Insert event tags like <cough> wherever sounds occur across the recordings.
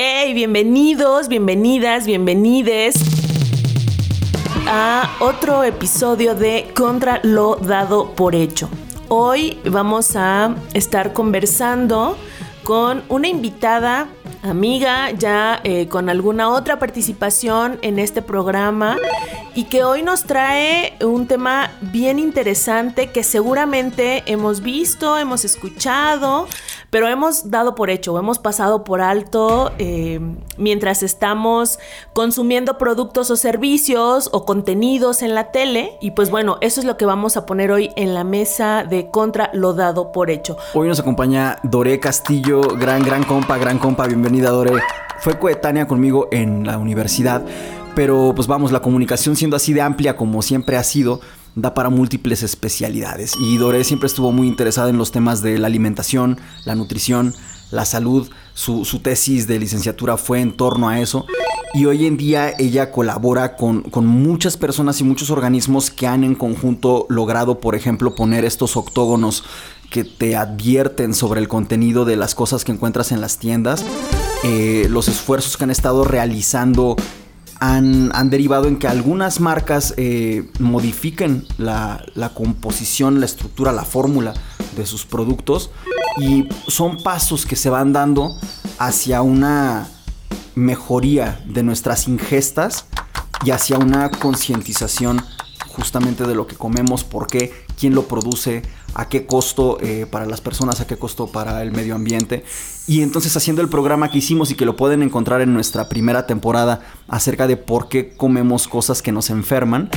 Hey, bienvenidos, bienvenidas, bienvenides a otro episodio de Contra lo dado por hecho. Hoy vamos a estar conversando con una invitada amiga, ya eh, con alguna otra participación en este programa y que hoy nos trae un tema bien interesante que seguramente hemos visto, hemos escuchado, pero hemos dado por hecho hemos pasado por alto eh, mientras estamos consumiendo productos o servicios o contenidos en la tele. Y pues bueno, eso es lo que vamos a poner hoy en la mesa de contra lo dado por hecho. Hoy nos acompaña Doré Castillo, gran, gran compa, gran compa, bienvenida Doré. Fue coetánea conmigo en la universidad, pero pues vamos, la comunicación siendo así de amplia como siempre ha sido, da para múltiples especialidades. Y Doré siempre estuvo muy interesada en los temas de la alimentación, la nutrición, la salud. Su, tesis de licenciatura fue en torno a eso. Y hoy en día ella colabora con, con, muchas personas y muchos organismos que han en conjunto logrado, por ejemplo, poner estos octógonos que te advierten sobre el contenido de las cosas que encuentras en las tiendas. Eh, los esfuerzos que han estado realizando han, derivado en que algunas marcas eh, modifiquen la, composición, la estructura, la fórmula de sus productos y son pasos que se van dando hacia una mejoría de nuestras ingestas y hacia una concientización justamente de lo que comemos, por qué, quién lo produce, a qué costo eh, para las personas, a qué costo para el medio ambiente. Y entonces haciendo el programa que hicimos y que lo pueden encontrar en nuestra primera temporada acerca de por qué comemos cosas que nos enferman,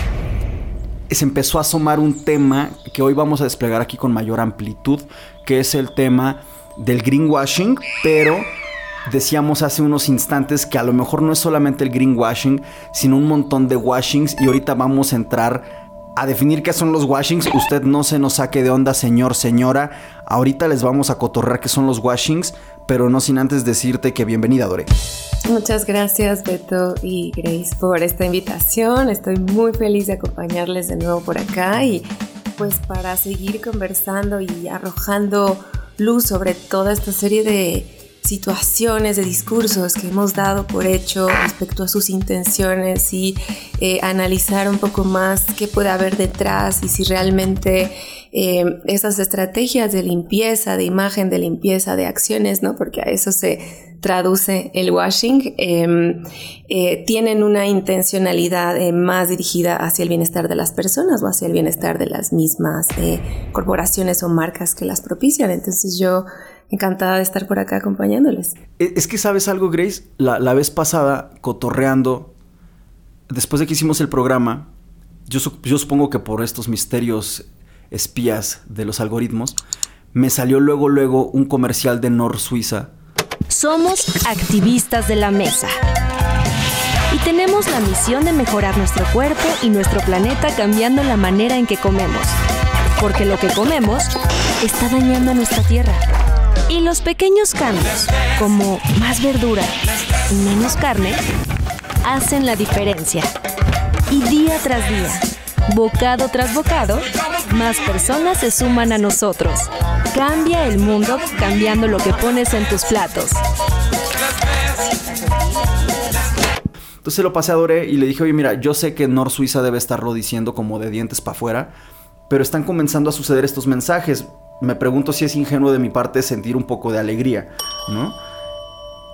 se empezó a asomar un tema que hoy vamos a desplegar aquí con mayor amplitud, que es el tema del greenwashing, pero decíamos hace unos instantes que a lo mejor no es solamente el greenwashing, sino un montón de washings y ahorita vamos a entrar a definir qué son los washings. Usted no se nos saque de onda, señor, señora. Ahorita les vamos a cotorrear qué son los washings, pero no sin antes decirte que bienvenida, Dore. Muchas gracias, Beto y Grace, por esta invitación. Estoy muy feliz de acompañarles de nuevo por acá y pues para seguir conversando y arrojando luz sobre toda esta serie de situaciones, de discursos que hemos dado por hecho respecto a sus intenciones y eh, analizar un poco más qué puede haber detrás y si realmente eh, esas estrategias de limpieza, de imagen, de limpieza, de acciones, ¿no? Porque a eso se traduce el washing, em, eh, tienen una intencionalidad más dirigida hacia el bienestar de las personas o hacia el bienestar de las mismas corporaciones o marcas que las propician. Entonces yo encantada de estar por acá acompañándoles. E, es que sabes algo, Grace, la, vez pasada, cotorreando, después de que hicimos el programa, yo, yo supongo que por estos misterios espías de los algoritmos, me salió luego, luego un comercial de Nor Suiza. Somos activistas de la mesa. Y tenemos la misión de mejorar nuestro cuerpo y nuestro planeta cambiando la manera en que comemos. Porque lo que comemos está dañando a nuestra tierra. Y los pequeños cambios, como más verdura y menos carne, hacen la diferencia. Y día tras día, bocado tras bocado, más personas se suman a nosotros. Cambia el mundo cambiando lo que pones en tus platos. Entonces lo pasé a Dore y le dije, oye, mira, yo sé que Nor Suiza debe estarlo diciendo como de dientes para afuera, pero están comenzando a suceder estos mensajes me pregunto si es ingenuo de mi parte sentir un poco de alegría, ¿no?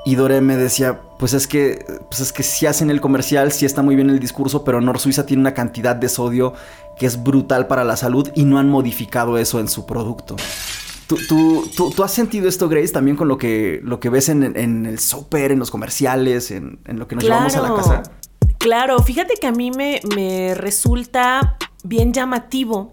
Y Dore me decía, pues es que, pues es que si hacen el comercial, sí está muy bien el discurso, pero Nor Suiza tiene una cantidad de sodio que es brutal para la salud y no han modificado eso en su producto. ¿Tú, tú, has sentido esto, Grace, también con lo que, lo que ves en, el súper, en los comerciales, en, lo que nos llevamos a la casa? Claro, fíjate que a mí me, me resulta bien llamativo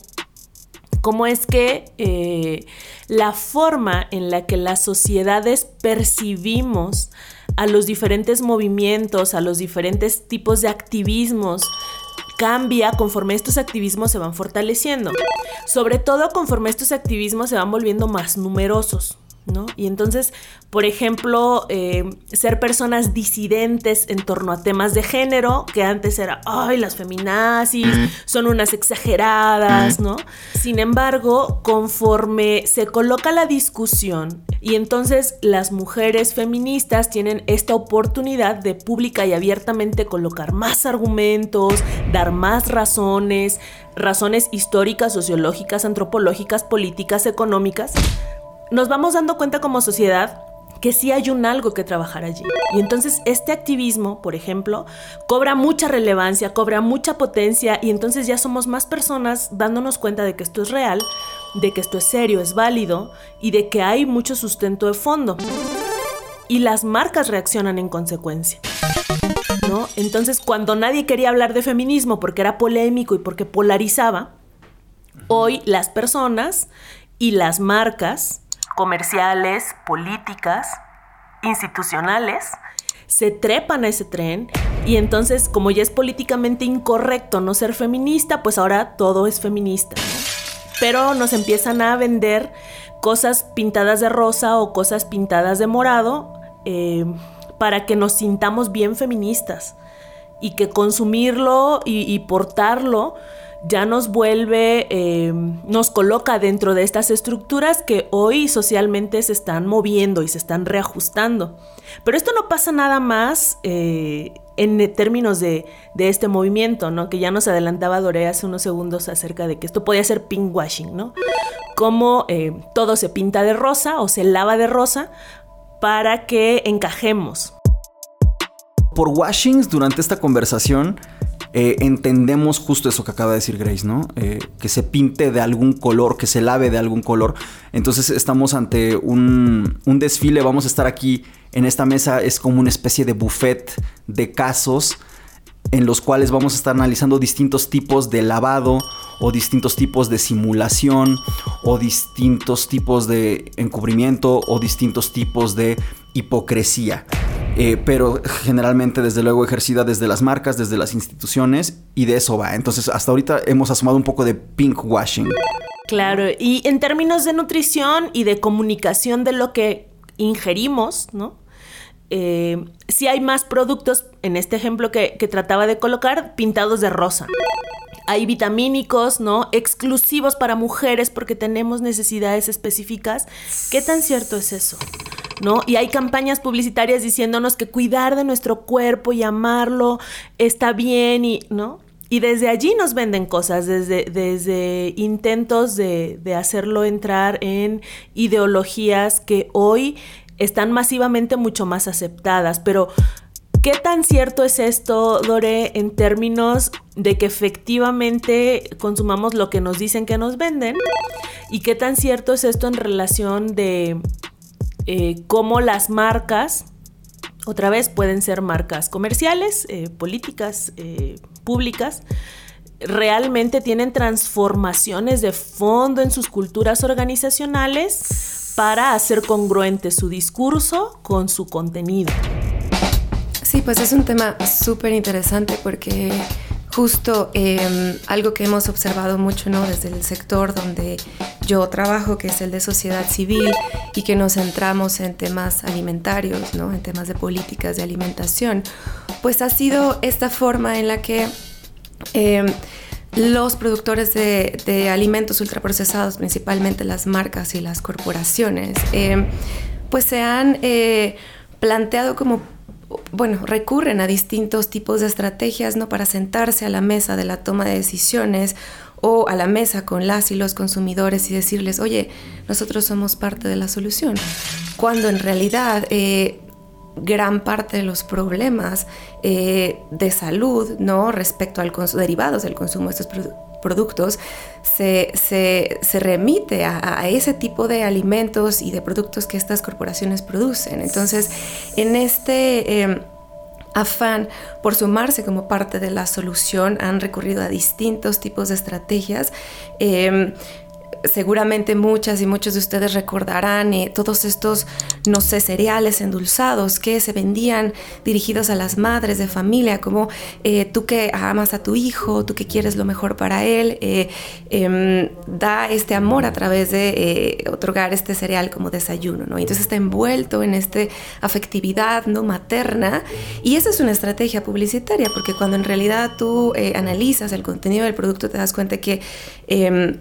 cómo es que eh, la forma en la que las sociedades percibimos a los diferentes movimientos, a los diferentes tipos de activismos, cambia conforme estos activismos se van fortaleciendo. Sobre todo conforme estos activismos se van volviendo más numerosos. ¿No? Y entonces, por ejemplo, eh, ser personas disidentes en torno a temas de género, que antes era, ay, las feminazis son unas exageradas, ¿no? Sin embargo, conforme se coloca la discusión y entonces las mujeres feministas tienen esta oportunidad de pública y abiertamente colocar más argumentos, dar más razones, razones históricas, sociológicas, antropológicas, políticas, económicas, nos vamos dando cuenta como sociedad que sí hay un algo que trabajar allí. Y entonces este activismo, por ejemplo, cobra mucha relevancia, cobra mucha potencia y entonces ya somos más personas dándonos cuenta de que esto es real, de que esto es serio, es válido y de que hay mucho sustento de fondo. Y las marcas reaccionan en consecuencia. ¿No? Entonces, cuando nadie quería hablar de feminismo porque era polémico y porque polarizaba, hoy las personas y las marcas comerciales, políticas, institucionales, se trepan a ese tren y entonces como ya es políticamente incorrecto no ser feminista, pues ahora todo es feminista. Pero nos empiezan a vender cosas pintadas de rosa o cosas pintadas de morado eh, para que nos sintamos bien feministas y que consumirlo y portarlo ya nos vuelve, eh, nos coloca dentro de estas estructuras que hoy socialmente se están moviendo y se están reajustando. Pero esto no pasa nada más eh, en términos de, este movimiento, ¿no? Que ya nos adelantaba Doré hace unos segundos acerca de que esto podía ser pinkwashing, ¿no? Como eh, todo se pinta de rosa o se lava de rosa para que encajemos. Por washings, durante esta conversación, eh, entendemos justo eso que acaba de decir Grace, ¿no? Eh, que se pinte de algún color, que se lave de algún color. Entonces estamos ante un, un desfile, vamos a estar aquí en esta mesa, es como una especie de buffet de casos en los cuales vamos a estar analizando distintos tipos de lavado o distintos tipos de simulación o distintos tipos de encubrimiento o distintos tipos de hipocresía. Eh, pero generalmente desde luego ejercida desde las marcas, desde las instituciones y de eso va. Entonces hasta ahorita hemos asomado un poco de pink washing. Claro, y en términos de nutrición y de comunicación de lo que ingerimos, ¿no? Eh, si hay más productos, en este ejemplo que, trataba de colocar, pintados de rosa. Hay vitamínicos, ¿no? Exclusivos para mujeres porque tenemos necesidades específicas. ¿Qué tan cierto es eso? ¿no? Y hay campañas publicitarias diciéndonos que cuidar de nuestro cuerpo y amarlo está bien y, ¿no? Y desde allí nos venden cosas, desde, intentos de hacerlo entrar en ideologías que hoy están masivamente mucho más aceptadas, pero ¿Qué tan cierto es esto, Dore, en términos de que efectivamente consumamos lo que nos dicen que nos venden? ¿Y qué tan cierto es esto en relación de eh, cómo las marcas, otra vez pueden ser marcas comerciales, eh, políticas, eh, públicas, realmente tienen transformaciones de fondo en sus culturas organizacionales para hacer congruente su discurso con su contenido. Sí, pues es un tema súper interesante porque justo em, algo que hemos observado mucho ¿no? desde el sector donde yo trabajo, que es el de sociedad civil, y que nos centramos en temas alimentarios, ¿no? en temas de políticas de alimentación, pues ha sido esta forma en la que em, los productores de, alimentos ultraprocesados, principalmente las marcas y las corporaciones, em, pues se han eh, planteado como bueno, recurren a distintos tipos de estrategias, ¿no? Para sentarse a la mesa de la toma de decisiones o a la mesa con las y los consumidores y decirles, oye, nosotros somos parte de la solución. Cuando en realidad eh, gran parte de los problemas eh, de salud, ¿no? Respecto al derivados del consumo de estos productos, se, remite a, ese tipo de alimentos y de productos que estas corporaciones producen. Entonces, en este... Em, afán por sumarse como parte de la solución han recurrido a distintos tipos de estrategias. Em, seguramente muchas y muchos de ustedes recordarán eh, todos estos, no sé, cereales endulzados que se vendían dirigidos a las madres de familia, como eh, tú que amas a tu hijo, tú que quieres lo mejor para él, eh, em, da este amor a través de otorgar este cereal como desayuno, ¿no? Entonces está envuelto en esta afectividad no materna y esa es una estrategia publicitaria porque cuando en realidad tú analizas el contenido del producto te das cuenta que em,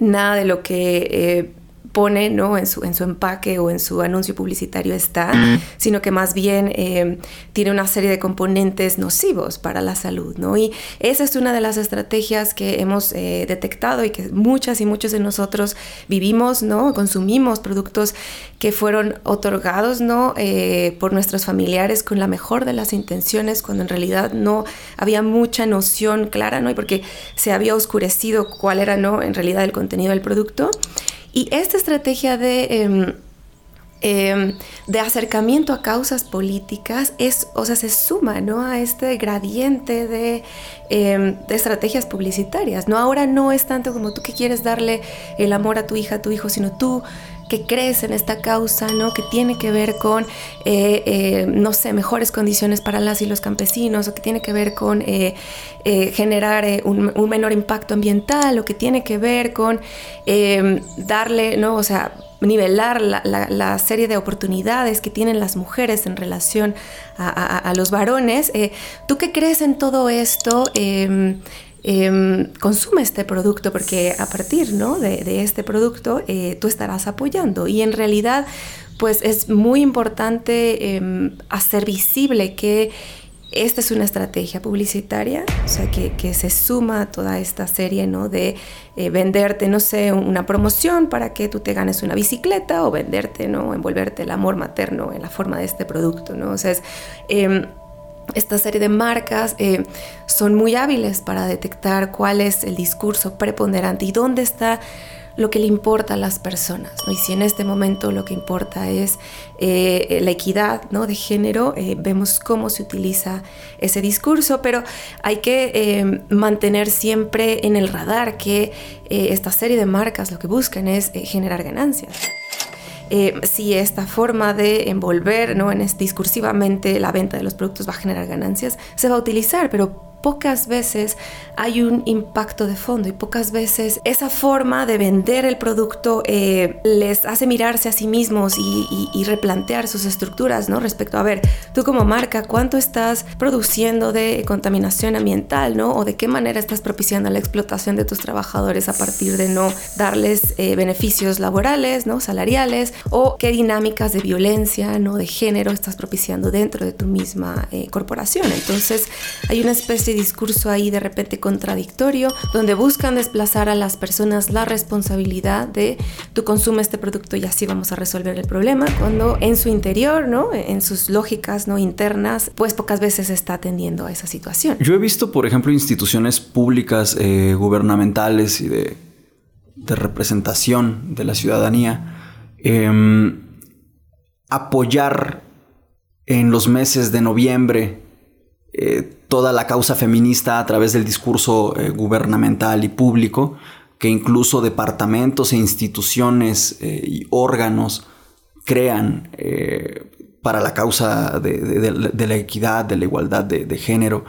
nada de lo que eh, pone ¿no? en, su, en su empaque o en su anuncio publicitario está, sino que más bien eh, tiene una serie de componentes nocivos para la salud. ¿no? Y esa es una de las estrategias que hemos eh, detectado y que muchas y muchos de nosotros vivimos, ¿no? consumimos productos que fueron otorgados ¿no? Eh, por nuestros familiares con la mejor de las intenciones, cuando en realidad no había mucha noción clara, ¿no? y porque se había oscurecido cuál era ¿no? en realidad el contenido del producto. Y esta estrategia de, em, em, de acercamiento a causas políticas es, o sea, se suma ¿no? a este gradiente de, em, de, estrategias publicitarias. ¿no? Ahora no es tanto como tú que quieres darle el amor a tu hija, a tu hijo, sino tú que crees en esta causa, ¿no? Que tiene que ver con, eh, eh, no sé, mejores condiciones para las y los campesinos, o que tiene que ver con eh, generar un, menor impacto ambiental, o que tiene que ver con darle, ¿no? O sea, nivelar la, serie de oportunidades que tienen las mujeres en relación a, los varones. ¿Tú qué crees en todo esto? Em, consume este producto porque a partir ¿no? de, este producto eh, tú estarás apoyando y en realidad pues es muy importante em, hacer visible que esta es una estrategia publicitaria, o sea, que, se suma a toda esta serie, ¿no? De eh, venderte, no sé, una promoción para que tú te ganes una bicicleta o venderte, ¿no? Envolverte el amor materno en la forma de este producto, ¿no? O sea, es... Em, esta serie de marcas eh, son muy hábiles para detectar cuál es el discurso preponderante y dónde está lo que le importa a las personas. Y si en este momento lo que importa es eh, la equidad ¿no? de género, eh, vemos cómo se utiliza ese discurso, pero hay que mantener siempre en el radar que esta serie de marcas lo que buscan es generar ganancias. Eh, si esta forma de envolver ¿no? en discursivamente la venta de los productos va a generar ganancias, se va a utilizar, pero pocas veces hay un impacto de fondo y pocas veces esa forma de vender el producto eh, les hace mirarse a sí mismos y, replantear sus estructuras, ¿no? Respecto a ver, tú como marca, ¿cuánto estás produciendo de contaminación ambiental, ¿no? O de qué manera estás propiciando la explotación de tus trabajadores a partir de no darles eh, beneficios laborales, ¿no? Salariales, o qué dinámicas de violencia, ¿no? De género estás propiciando dentro de tu misma eh, corporación. Entonces, hay una especie discurso ahí de repente contradictorio, donde buscan desplazar a las personas la responsabilidad de tú consumes este producto y así vamos a resolver el problema, cuando en su interior, ¿no? en sus lógicas no internas, pues pocas veces está atendiendo a esa situación. Yo he visto, por ejemplo, instituciones públicas, eh, gubernamentales y de, representación de la ciudadanía, em, apoyar en los meses de noviembre eh, toda la causa feminista a través del discurso eh, gubernamental y público, que incluso departamentos e instituciones eh, y órganos crean para la causa de, la equidad, de la igualdad de, género,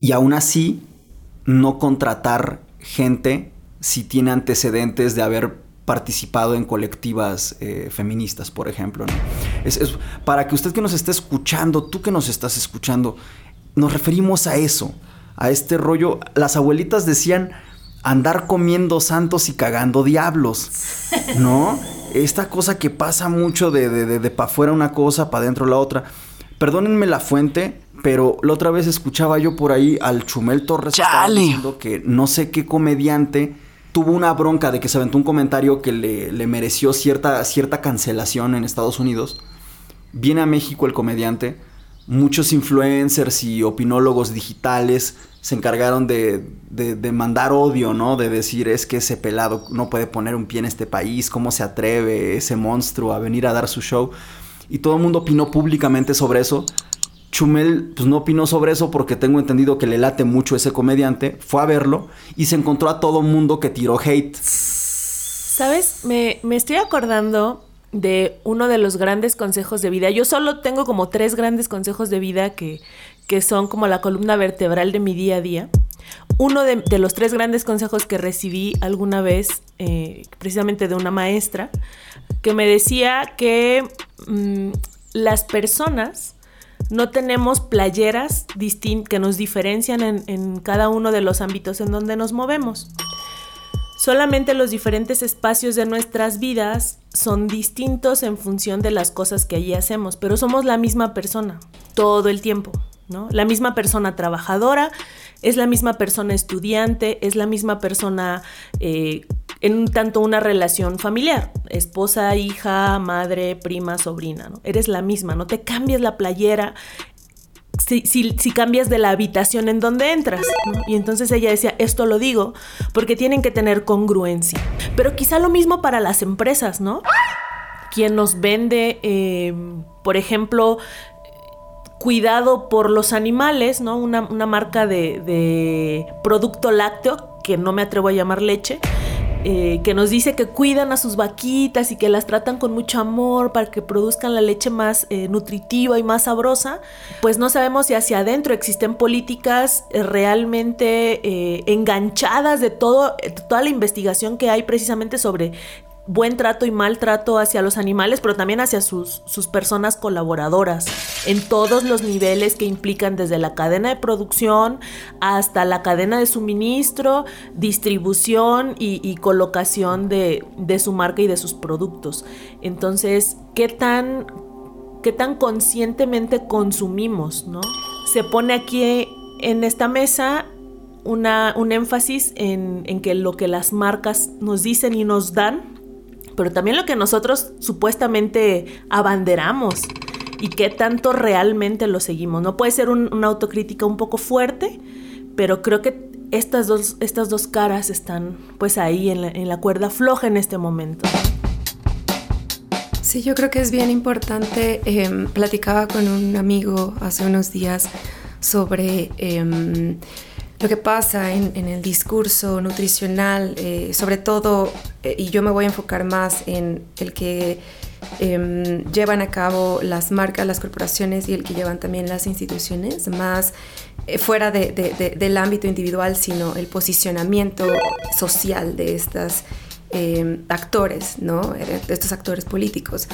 y aún así no contratar gente si tiene antecedentes de haber participado en colectivas feministas, por ejemplo. para que usted que nos esté escuchando, tú que nos estás escuchando, nos referimos a eso, a este rollo. Las abuelitas decían andar comiendo santos y cagando diablos, ¿no? Esta cosa que pasa mucho de, de, de, para afuera una cosa, para adentro la otra. Perdónenme la fuente, pero la otra vez escuchaba yo por ahí al Chumel Torres diciendo que no sé qué comediante tuvo una bronca de que se aventó un comentario que le, le mereció cierta, cierta cancelación en Estados Unidos. Viene a México el comediante muchos influencers y opinólogos digitales se encargaron de, mandar odio, ¿no? De decir, es que ese pelado no puede poner un pie en este país, ¿cómo se atreve ese monstruo a venir a dar su show? Y todo el mundo opinó públicamente sobre eso. Chumel pues no opinó sobre eso porque tengo entendido que le late mucho ese comediante, fue a verlo y se encontró a todo mundo que tiró hate ¿Sabes? Me, me estoy acordando de uno de los grandes consejos de vida. Yo solo tengo como tres grandes consejos de vida que, que son como la columna vertebral de mi día a día. Uno de, de los tres grandes consejos que recibí alguna vez, eh, precisamente de una maestra, que me decía que mm, las personas no tenemos playeras que nos diferencian en, cada uno de los ámbitos en donde nos movemos. Solamente los diferentes espacios de nuestras vidas son distintos en función de las cosas que allí hacemos, pero somos la misma persona todo el tiempo, ¿no? La misma persona trabajadora, es la misma persona estudiante, es la misma persona eh, en tanto una relación familiar, esposa, hija, madre, prima, sobrina, ¿no? Eres la misma, no te cambies la playera, si, cambias de la habitación en donde entras. Y entonces ella decía, esto lo digo porque tienen que tener congruencia. Pero quizá lo mismo para las empresas, ¿no? Quien nos vende, eh, por ejemplo, cuidado por los animales, ¿no? Una, marca de, de producto lácteo, que no me atrevo a llamar leche, eh, que nos dice que cuidan a sus vaquitas y que las tratan con mucho amor para que produzcan la leche más eh, nutritiva y más sabrosa, pues no sabemos si hacia adentro existen políticas eh, realmente enganchadas de todo, toda la investigación que hay precisamente sobre buen trato y maltrato hacia los animales, pero también hacia sus, sus, personas colaboradoras, en todos los niveles que implican desde la cadena de producción hasta la cadena de suministro, distribución y, colocación de, de, su marca y de sus productos. Entonces, ¿qué tan, qué tan conscientemente consumimos? ¿no? Se pone aquí en esta mesa un énfasis en, en que lo que las marcas nos dicen y nos dan pero también lo que nosotros supuestamente abanderamos y qué tanto realmente lo seguimos. No puede ser una autocrítica un poco fuerte, pero creo que estas dos, estas dos caras están pues ahí en la, cuerda floja en este momento. Sí, yo creo que es bien importante. Em, platicaba con un amigo hace unos días sobre em, lo que pasa en, el discurso nutricional, eh, sobre todo, eh, y yo me voy a enfocar más en el que em, llevan a cabo las marcas, las corporaciones y el que llevan también las instituciones, más eh, fuera del ámbito individual, sino el posicionamiento social de estas em, actores, ¿no? Estos actores políticos.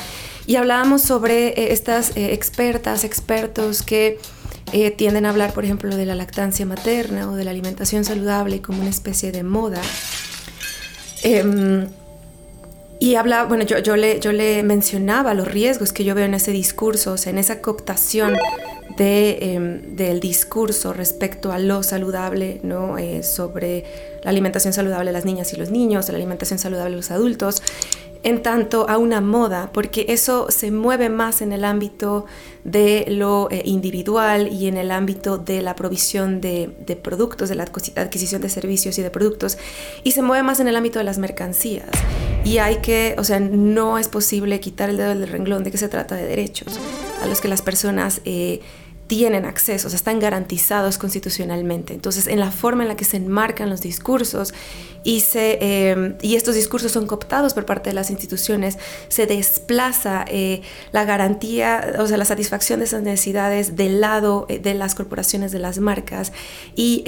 Y hablábamos sobre estas expertas, expertos que eh, tienden a hablar, por ejemplo, de la lactancia materna o de la alimentación saludable como una especie de moda. Em, y habla, bueno, yo, yo, le, yo le mencionaba los riesgos que yo veo en ese discurso, o sea, en esa cooptación de, em, del discurso respecto a lo saludable, ¿no? Eh, sobre la alimentación saludable de las niñas y los niños, la alimentación saludable de los adultos en tanto a una moda, porque eso se mueve más en el ámbito de lo eh, individual y en el ámbito de la provisión de, productos, de la adquisición de servicios y de productos, y se mueve más en el ámbito de las mercancías. Y hay que, o sea, no es posible quitar el dedo del renglón de que se trata de derechos a los que las personas... Eh, tienen acceso, o sea, están garantizados constitucionalmente. Entonces, en la forma en la que se enmarcan los discursos y, se, eh, y estos discursos son cooptados por parte de las instituciones, se desplaza eh, la garantía, o sea, la satisfacción de esas necesidades del lado eh, de las corporaciones, de las marcas, y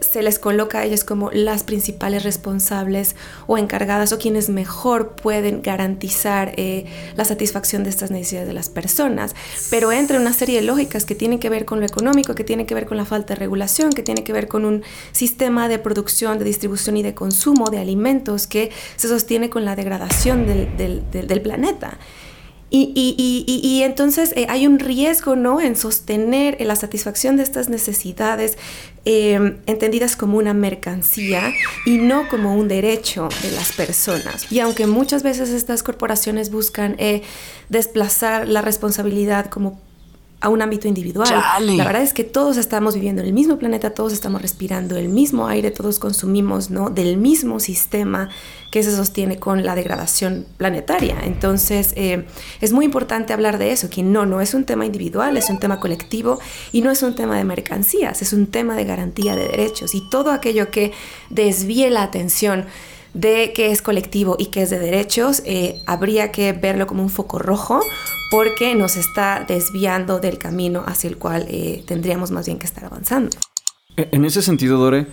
se les coloca a ellas como las principales responsables o encargadas o quienes mejor pueden garantizar la satisfacción de estas necesidades de las personas. Pero entre una serie de lógicas que tienen que ver con lo económico, que tienen que ver con la falta de regulación, que tiene que ver con un sistema de producción, de distribución y de consumo consumo de alimentos que se sostiene con la degradación del, planeta. Y, entonces eh, hay un riesgo ¿no? en sostener la satisfacción de estas necesidades em, entendidas como una mercancía y no como un derecho de las personas. Y aunque muchas veces estas corporaciones buscan eh, desplazar la responsabilidad como a un ámbito individual. La verdad es que todos estamos viviendo en el mismo planeta, todos estamos respirando el mismo aire, todos consumimos ¿no? del mismo sistema que se sostiene con la degradación planetaria. Entonces, eh, es muy importante hablar de eso, que no, no es un tema individual, es un tema colectivo y no es un tema de mercancías, es un tema de garantía de derechos y todo aquello que desvíe la atención de qué es colectivo y qué es de derechos, eh, habría que verlo como un foco rojo porque nos está desviando del camino hacia el cual eh, tendríamos más bien que estar avanzando. E, en ese sentido, Dore,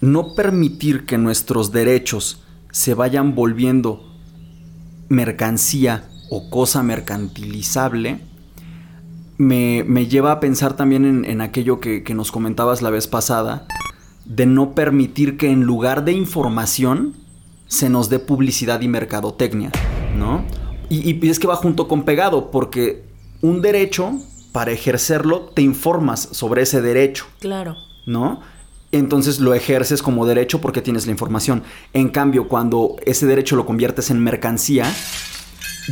no permitir que nuestros derechos se vayan volviendo mercancía o cosa mercantilizable, me, lleva a pensar también en, aquello que, que, nos comentabas la vez pasada, de no permitir que en lugar de información se nos dé publicidad y mercadotecnia, ¿no? Y, es que va junto con pegado, porque un derecho, para ejercerlo, te informas sobre ese derecho. Claro. ¿No? Entonces lo ejerces como derecho porque tienes la información. En cambio, cuando ese derecho lo conviertes en mercancía,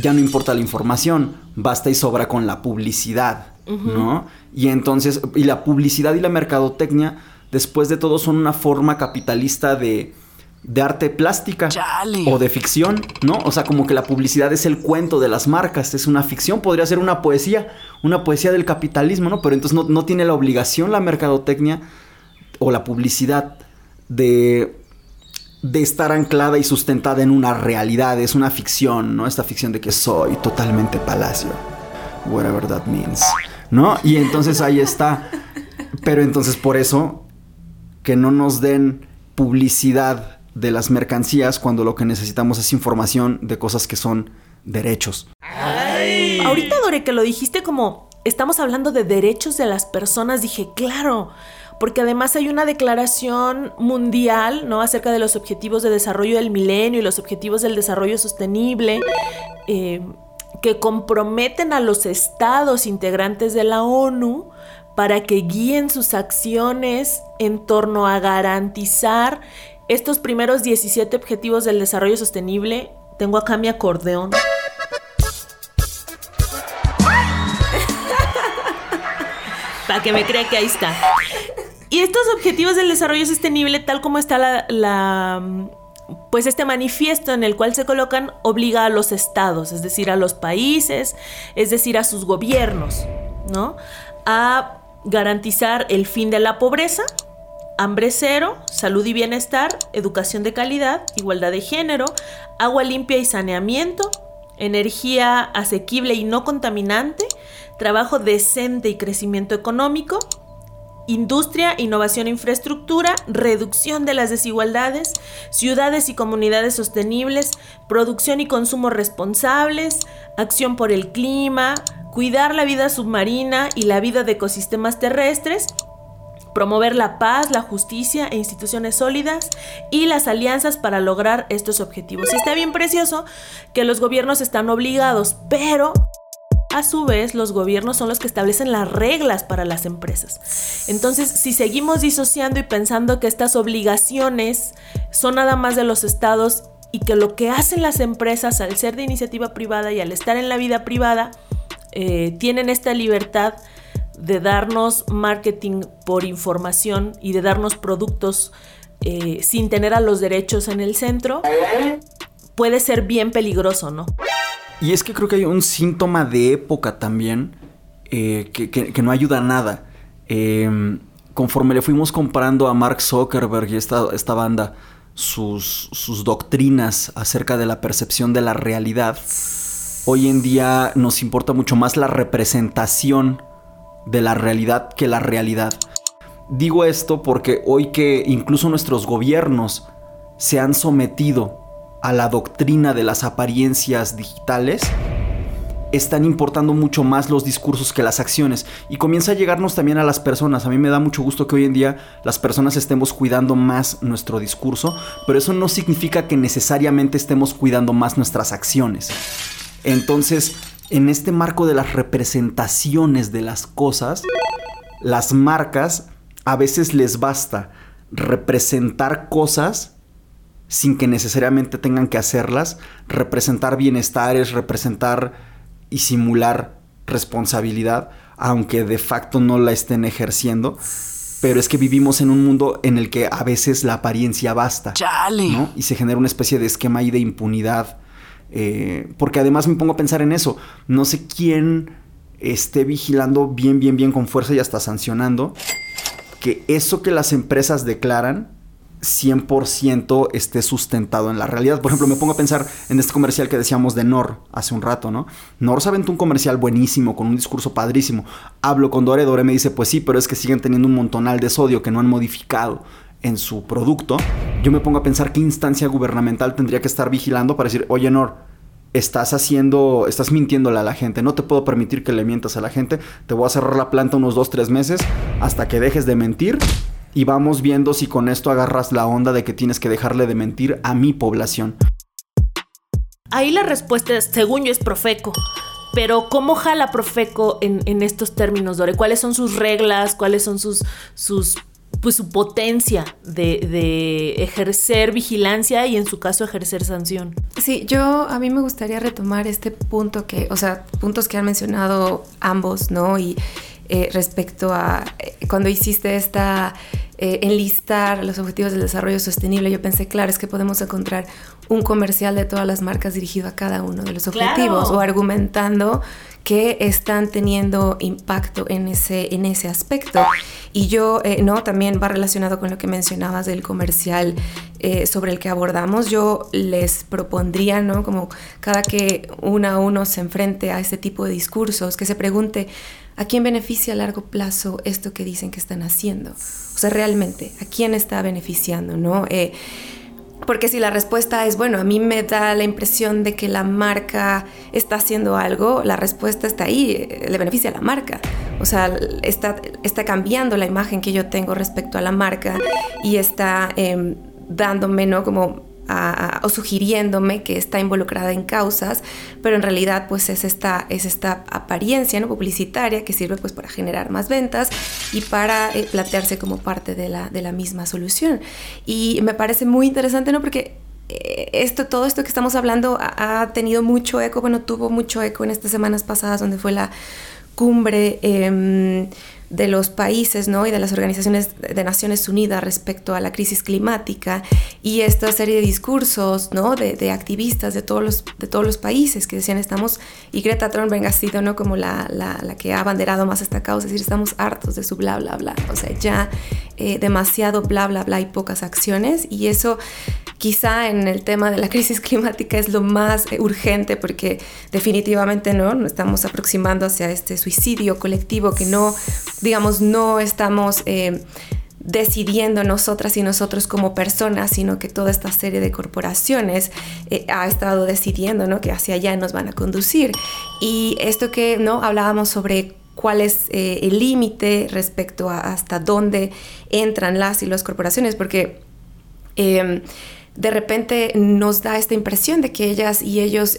ya no importa la información, basta y sobra con la publicidad, ¿no? Y entonces, y la publicidad y la mercadotecnia, después de todo, son una forma capitalista de, de arte plástica o de ficción, ¿no? O sea, como que la publicidad es el cuento de las marcas, es una ficción, podría ser una poesía, una poesía del capitalismo, ¿no? Pero entonces no, tiene la obligación la mercadotecnia o la publicidad de, de estar anclada y sustentada en una realidad, es una ficción, ¿no? Esta ficción de que soy totalmente palacio, whatever that means, ¿no? Y entonces ahí está, pero entonces por eso que no nos den publicidad de las mercancías cuando lo que necesitamos es información de cosas que son derechos. Ahorita, Dore, que lo dijiste como estamos hablando de derechos de las personas, dije, claro, porque además hay una declaración mundial, ¿no? Acerca de los objetivos de desarrollo del milenio y los objetivos del desarrollo sostenible, eh, que comprometen a los estados integrantes de la ONU para que guíen sus acciones en torno a garantizar estos primeros 17 objetivos del desarrollo sostenible, tengo acá mi acordeón. <laughs> Para que me crea que ahí está. Y estos objetivos del desarrollo sostenible, tal como está la, la, pues este manifiesto en el cual se colocan, obliga a los estados, es decir, a los países, es decir, a sus gobiernos, ¿no? A garantizar el fin de la pobreza, hambre cero, salud y bienestar, educación de calidad, igualdad de género, agua limpia y saneamiento, energía asequible y no contaminante, trabajo decente y crecimiento económico, industria, innovación e infraestructura, reducción de las desigualdades, ciudades y comunidades sostenibles, producción y consumo responsables, acción por el clima, cuidar la vida submarina y la vida de ecosistemas terrestres, promover la paz, la justicia e instituciones sólidas y las alianzas para lograr estos objetivos. Y está bien precioso que los gobiernos están obligados, pero a su vez los gobiernos son los que establecen las reglas para las empresas. Entonces, si seguimos disociando y pensando que estas obligaciones son nada más de los estados y que lo que hacen las empresas al ser de iniciativa privada y al estar en la vida privada, eh, tienen esta libertad de darnos marketing por información y de darnos productos eh, sin tener a los derechos en el centro, puede ser bien peligroso, ¿no? Y es que creo que hay un síntoma de época también eh, que, no ayuda a nada. Em, conforme le fuimos comparando a Mark Zuckerberg y esta, esta banda sus, sus doctrinas acerca de la percepción de la realidad, hoy en día nos importa mucho más la representación de la realidad que la realidad. Digo esto porque hoy que incluso nuestros gobiernos se han sometido a la doctrina de las apariencias digitales, están importando mucho más los discursos que las acciones y comienza a llegarnos también a las personas. A mí me da mucho gusto que hoy en día las personas estemos cuidando más nuestro discurso, pero eso no significa que necesariamente estemos cuidando más nuestras acciones. Entonces, en este marco de las representaciones de las cosas, las marcas a veces les basta representar cosas sin que necesariamente tengan que hacerlas, representar bienestares, representar y simular responsabilidad, aunque de facto no la estén ejerciendo. Pero es que vivimos en un mundo en el que a veces la apariencia basta. ¿no? Y se genera una especie de esquema ahí de impunidad eh, porque además me pongo a pensar en eso. No sé quién esté vigilando bien, bien, bien con fuerza y hasta sancionando que eso que las empresas declaran 100% esté sustentado en la realidad. Por ejemplo, me pongo a pensar en este comercial que decíamos de Nor hace un rato, ¿no? Nor se aventó un comercial buenísimo, con un discurso padrísimo. Hablo con Dore, Dore me dice, pues sí, pero es que siguen teniendo un montonal de sodio que no han modificado en su producto. Yo me pongo a pensar qué instancia gubernamental tendría que estar vigilando para decir, oye Nor, estás haciendo, estás mintiéndole a la gente, no te puedo permitir que le mientas a la gente, te voy a cerrar la planta unos 2, 3 meses hasta que dejes de mentir y vamos viendo si con esto agarras la onda de que tienes que dejarle de mentir a mi población. Ahí la respuesta, según yo, es Profeco. Pero ¿cómo jala Profeco en, estos términos, Dore? ¿Cuáles son sus reglas? ¿Cuáles son sus, sus pues su potencia de, de, ejercer vigilancia y en su caso ejercer sanción. Sí, yo a mí me gustaría retomar este punto que, o sea, puntos que han mencionado ambos, ¿no? Y eh, respecto a eh, cuando hiciste esta eh, enlistar los objetivos del desarrollo sostenible, yo pensé, claro, es que podemos encontrar un comercial de todas las marcas dirigido a cada uno de los objetivos o argumentando que están teniendo impacto en ese, en ese aspecto. Y yo, ¿no? También va relacionado con lo que mencionabas del comercial sobre el que abordamos. Yo les propondría, ¿no? Como cada que uno a uno se enfrente a este tipo de discursos, que se pregunte, ¿A quién beneficia a largo plazo esto que dicen que están haciendo? O sea, realmente, ¿a quién está beneficiando? ¿no? Eh, porque si la respuesta es, bueno, a mí me da la impresión de que la marca está haciendo algo, la respuesta está ahí, eh, le beneficia a la marca. O sea, está, está cambiando la imagen que yo tengo respecto a la marca y está em, dándome, ¿no? Como o sugiriéndome que está involucrada en causas, pero en realidad pues es esta, es esta apariencia ¿no? publicitaria que sirve pues para generar más ventas y para eh, plantearse como parte de la, de la misma solución. Y me parece muy interesante, ¿no? Porque eh, esto, todo esto que estamos hablando ha, tenido mucho eco, bueno, tuvo mucho eco en estas semanas pasadas donde fue la cumbre eh, de los países ¿no? y de las organizaciones de Naciones Unidas respecto a la crisis climática y esta serie de discursos ¿no? de, activistas de todos, los, de todos los países que decían estamos, y Greta Thunberg ha sido ¿no? como la, la, que ha abanderado más esta causa, es decir, estamos hartos de su bla, bla, bla, o sea, ya eh, demasiado bla, bla, bla y pocas acciones y eso quizá en el tema de la crisis climática es lo más eh, urgente porque definitivamente no, nos estamos aproximando hacia este suicidio colectivo que no digamos, no estamos eh, decidiendo nosotras y nosotros como personas, sino que toda esta serie de corporaciones eh, ha estado decidiendo ¿no? que hacia allá nos van a conducir. Y esto que no hablábamos sobre cuál es eh, el límite respecto a hasta dónde entran las y las corporaciones, porque em, de repente nos da esta impresión de que ellas y ellos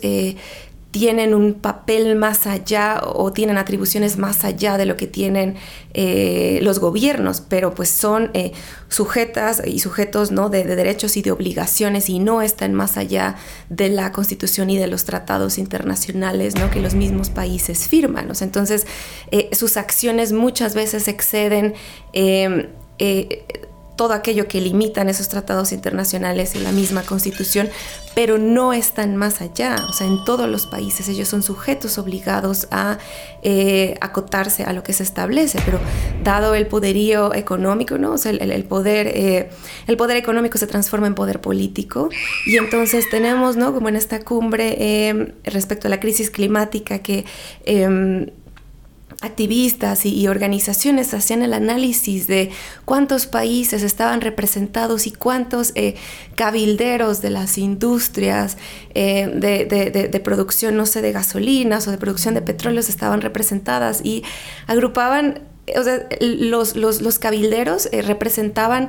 tienen un papel más allá o tienen atribuciones más allá de lo que tienen eh, los gobiernos, pero pues son eh, sujetas y sujetos ¿no? de, derechos y de obligaciones y no están más allá de la constitución y de los tratados internacionales ¿no? que los mismos países firman. Entonces, eh, sus acciones muchas veces exceden todo aquello que limitan esos tratados internacionales y la misma constitución, pero no están más allá. O sea, en todos los países ellos son sujetos obligados a eh, acotarse a lo que se establece, pero dado el poderío económico, ¿no? O sea, el, poder, eh, el poder económico se transforma en poder político y entonces tenemos, ¿no? Como en esta cumbre eh, respecto a la crisis climática que em, activistas y, organizaciones hacían el análisis de cuántos países estaban representados y cuántos eh, cabilderos de las industrias eh, de, producción, no sé, de gasolinas o de producción de petróleos estaban representadas y agrupaban, o sea, los, los, cabilderos eh, representaban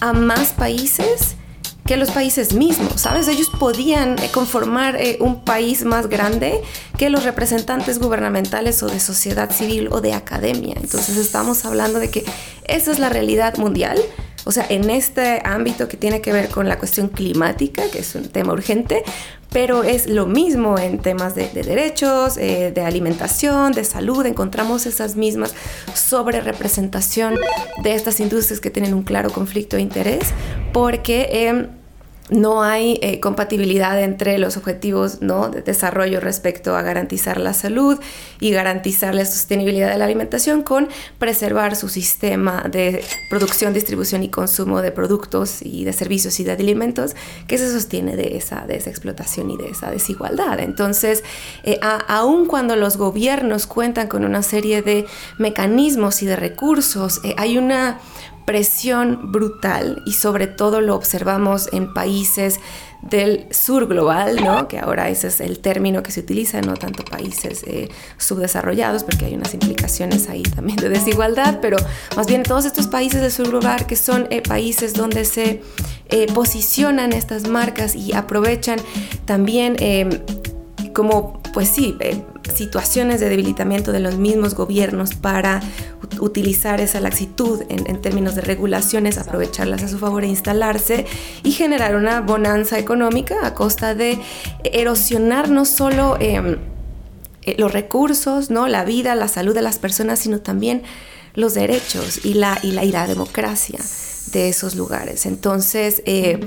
a más países que los países mismos, ¿sabes? Ellos podían eh, conformar eh, un país más grande que los representantes gubernamentales o de sociedad civil o de academia. Entonces estamos hablando de que esa es la realidad mundial. O sea, en este ámbito que tiene que ver con la cuestión climática, que es un tema urgente, pero es lo mismo en temas de, derechos, eh, de alimentación, de salud, encontramos esas mismas sobre representación de estas industrias que tienen un claro conflicto de interés, porque... Em, no hay eh, compatibilidad entre los objetivos ¿no? de desarrollo respecto a garantizar la salud y garantizar la sostenibilidad de la alimentación con preservar su sistema de producción, distribución y consumo de productos y de servicios y de alimentos que se sostiene de esa, de explotación y de esa desigualdad. Entonces, eh, aun cuando los gobiernos cuentan con una serie de mecanismos y de recursos, eh, hay una presión brutal y sobre todo lo observamos en países del sur global, ¿no? que ahora ese es el término que se utiliza, no tanto países eh, subdesarrollados, porque hay unas implicaciones ahí también de desigualdad, pero más bien todos estos países del sur global que son eh, países donde se eh, posicionan estas marcas y aprovechan también como, pues sí, situaciones de debilitamiento de los mismos gobiernos para utilizar esa laxitud en, términos de regulaciones, aprovecharlas a su favor e instalarse y generar una bonanza económica a costa de erosionar no solo em, eh, los recursos, ¿no? la vida, la salud de las personas, sino también los derechos y la, y democracia de esos lugares. Entonces, eh,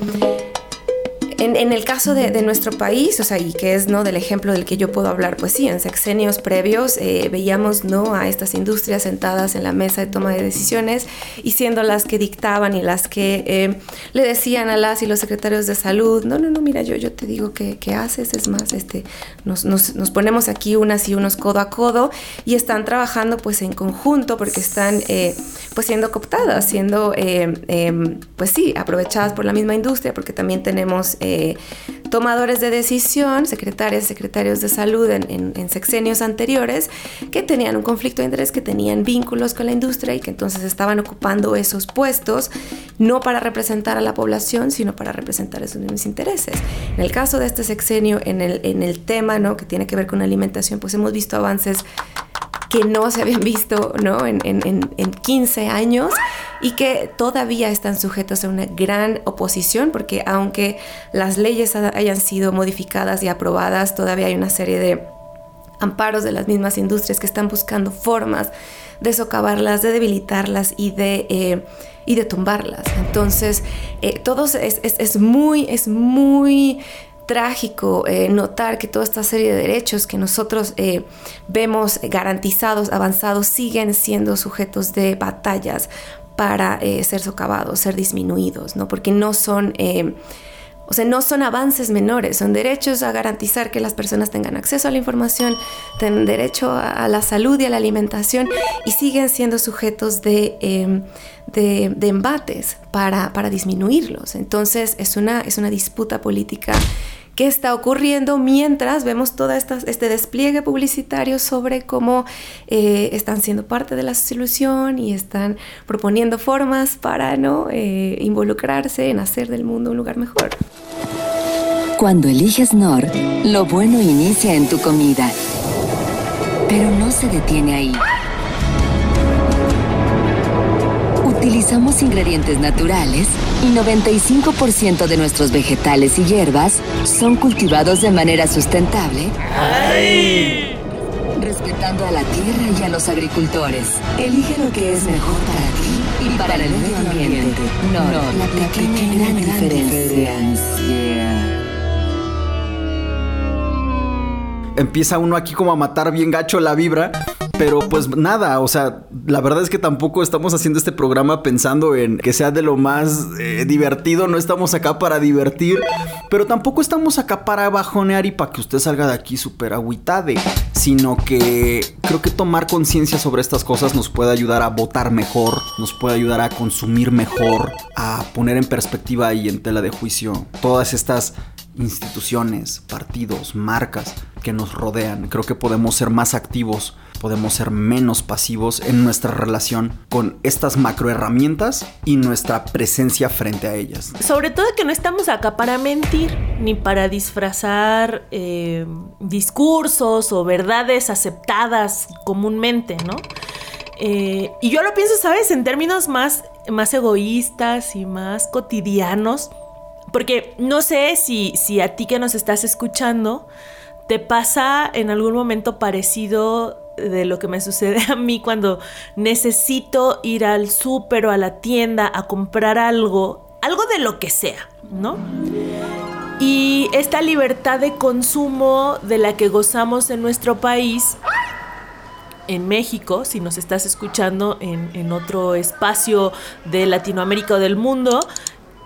en, el caso de, nuestro país, o sea, y que es ¿no? del ejemplo del que yo puedo hablar, pues sí, en sexenios previos eh, veíamos ¿no? a estas industrias sentadas en la mesa de toma de decisiones y siendo las que dictaban y las que eh, le decían a las y los secretarios de salud, no, no, no, mira, yo, yo te digo que, haces, es más, este, nos, nos, nos, ponemos aquí unas y unos codo a codo y están trabajando pues en conjunto porque están eh, pues siendo cooptadas, siendo em, pues sí, aprovechadas por la misma industria porque también tenemos eh, tomadores de decisión, secretarias, secretarios de salud en, sexenios anteriores, que tenían un conflicto de interés, que tenían vínculos con la industria y que entonces estaban ocupando esos puestos, no para representar a la población, sino para representar esos mismos intereses. En el caso de este sexenio, en el, en el tema ¿no? que tiene que ver con alimentación, pues hemos visto avances que no se habían visto ¿no? En, en, en, 15 años y que todavía están sujetos a una gran oposición porque aunque las leyes hayan sido modificadas y aprobadas, todavía hay una serie de amparos de las mismas industrias que están buscando formas de socavarlas, de debilitarlas y de... Eh, y de tumbarlas. Entonces, eh, es, es, es, muy, es muy trágico eh, notar que toda esta serie de derechos que nosotros eh, vemos garantizados, avanzados, siguen siendo sujetos de batallas para eh, ser socavados, ser disminuidos, ¿no? Porque no son... O sea, no son avances menores, son derechos a garantizar que las personas tengan acceso a la información, tengan derecho a, la salud y a la alimentación y siguen siendo sujetos de, em, de, embates para, para, disminuirlos. Entonces es una, es una disputa política qué está ocurriendo mientras vemos todo este despliegue publicitario sobre cómo eh, están siendo parte de la solución y están proponiendo formas para ¿no? Eh, involucrarse en hacer del mundo un lugar mejor. Cuando eliges NOR, lo bueno inicia en tu comida, pero no se detiene ahí. Utilizamos ingredientes naturales y 95% de nuestros vegetales y hierbas son cultivados de manera sustentable. Respetando a la tierra y a los agricultores. Elige lo que es mejor para ti y para, el medio ambiente. No, la pequeña, gran, diferencia. Empieza uno aquí como a matar bien gacho la vibra pero pues nada, o sea, la verdad es que tampoco estamos haciendo este programa pensando en que sea de lo más eh, divertido, no estamos acá para divertir, pero tampoco estamos acá para bajonear y para que usted salga de aquí súper agüitade, sino que creo que tomar conciencia sobre estas cosas nos puede ayudar a votar mejor, nos puede ayudar a consumir mejor, a poner en perspectiva y en tela de juicio todas estas instituciones, partidos, marcas que nos rodean. Creo que podemos ser más activos podemos ser menos pasivos en nuestra relación con estas macroherramientas y nuestra presencia frente a ellas. Sobre todo que no estamos acá para mentir ni para disfrazar eh, discursos o verdades aceptadas comúnmente, ¿no? Eh, y yo lo pienso, ¿sabes? En términos más, más egoístas y más cotidianos. Porque no sé si, si a ti que nos estás escuchando te pasa en algún momento parecido de lo que me sucede a mí cuando necesito ir al súper o a la tienda a comprar algo, algo de lo que sea, ¿no? Y esta libertad de consumo de la que gozamos en nuestro país, en México, si nos estás escuchando en, en otro espacio de Latinoamérica o del mundo,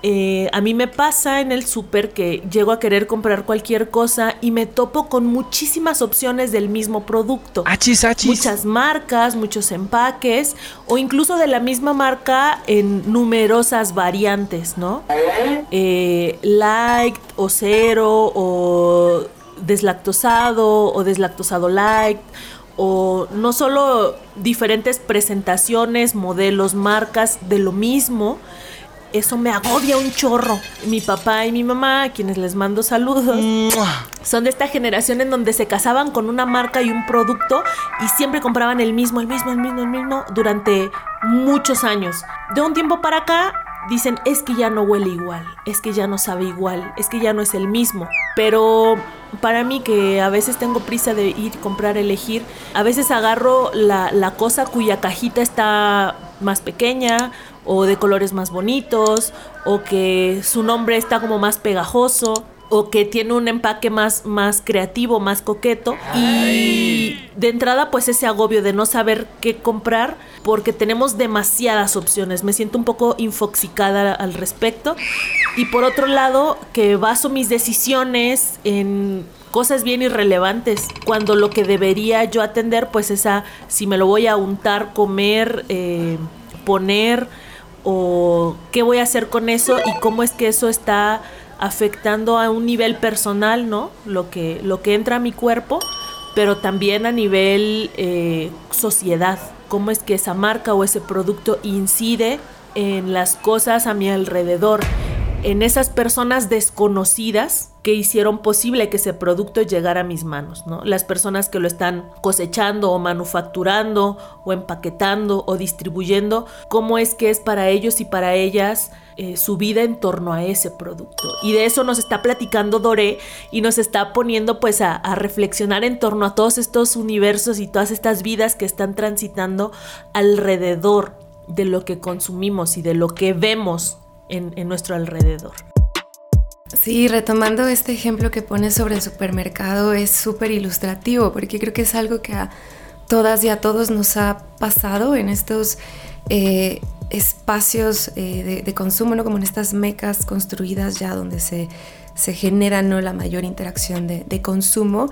eh, a mí me pasa en el súper que llego a querer comprar cualquier cosa y me topo con muchísimas opciones del mismo producto. Achis, achis. Muchas marcas, muchos empaques o incluso de la misma marca en numerosas variantes, ¿no? Eh, light o cero o deslactosado o deslactosado light o no solo diferentes presentaciones, modelos, marcas de lo mismo, eso me agobia un chorro. Mi papá y mi mamá, a quienes les mando saludos, son de esta generación en donde se casaban con una marca y un producto y siempre compraban el mismo, el mismo, el mismo, el mismo durante muchos años. De un tiempo para acá dicen es que ya no huele igual, es que ya no sabe igual, es que ya no es el mismo. Pero para mí que a veces tengo prisa de ir, comprar, elegir, a veces agarro la, la cosa cuya cajita está más pequeña o de colores más bonitos o que su nombre está como más pegajoso o que tiene un empaque más, más creativo, más coqueto. Y de entrada, pues ese agobio de no saber qué comprar, porque tenemos demasiadas opciones. Me siento un poco infoxicada al respecto. Y por otro lado, que baso mis decisiones en cosas bien irrelevantes, cuando lo que debería yo atender, pues es a si me lo voy a untar, comer, eh, poner o qué voy a hacer con eso y cómo es que eso está afectando a un nivel personal, ¿no? Lo que, lo que entra a mi cuerpo, pero también a nivel eh, sociedad, cómo es que esa marca o ese producto incide en las cosas a mi alrededor, en esas personas desconocidas que hicieron posible que ese producto llegara a mis manos, ¿no? Las personas que lo están cosechando o manufacturando o empaquetando o distribuyendo, cómo es que es para ellos y para ellas eh, su vida en torno a ese producto. Y de eso nos está platicando Doré y nos está poniendo pues a, reflexionar en torno a todos estos universos y todas estas vidas que están transitando alrededor de lo que consumimos y de lo que vemos en, nuestro alrededor. Sí, retomando este ejemplo que pones sobre el supermercado es súper ilustrativo porque creo que es algo que a todas y a todos nos ha pasado en estos eh, espacios eh, de, consumo, ¿no? como en estas mecas construidas ya donde se, se genera ¿no? la mayor interacción de consumo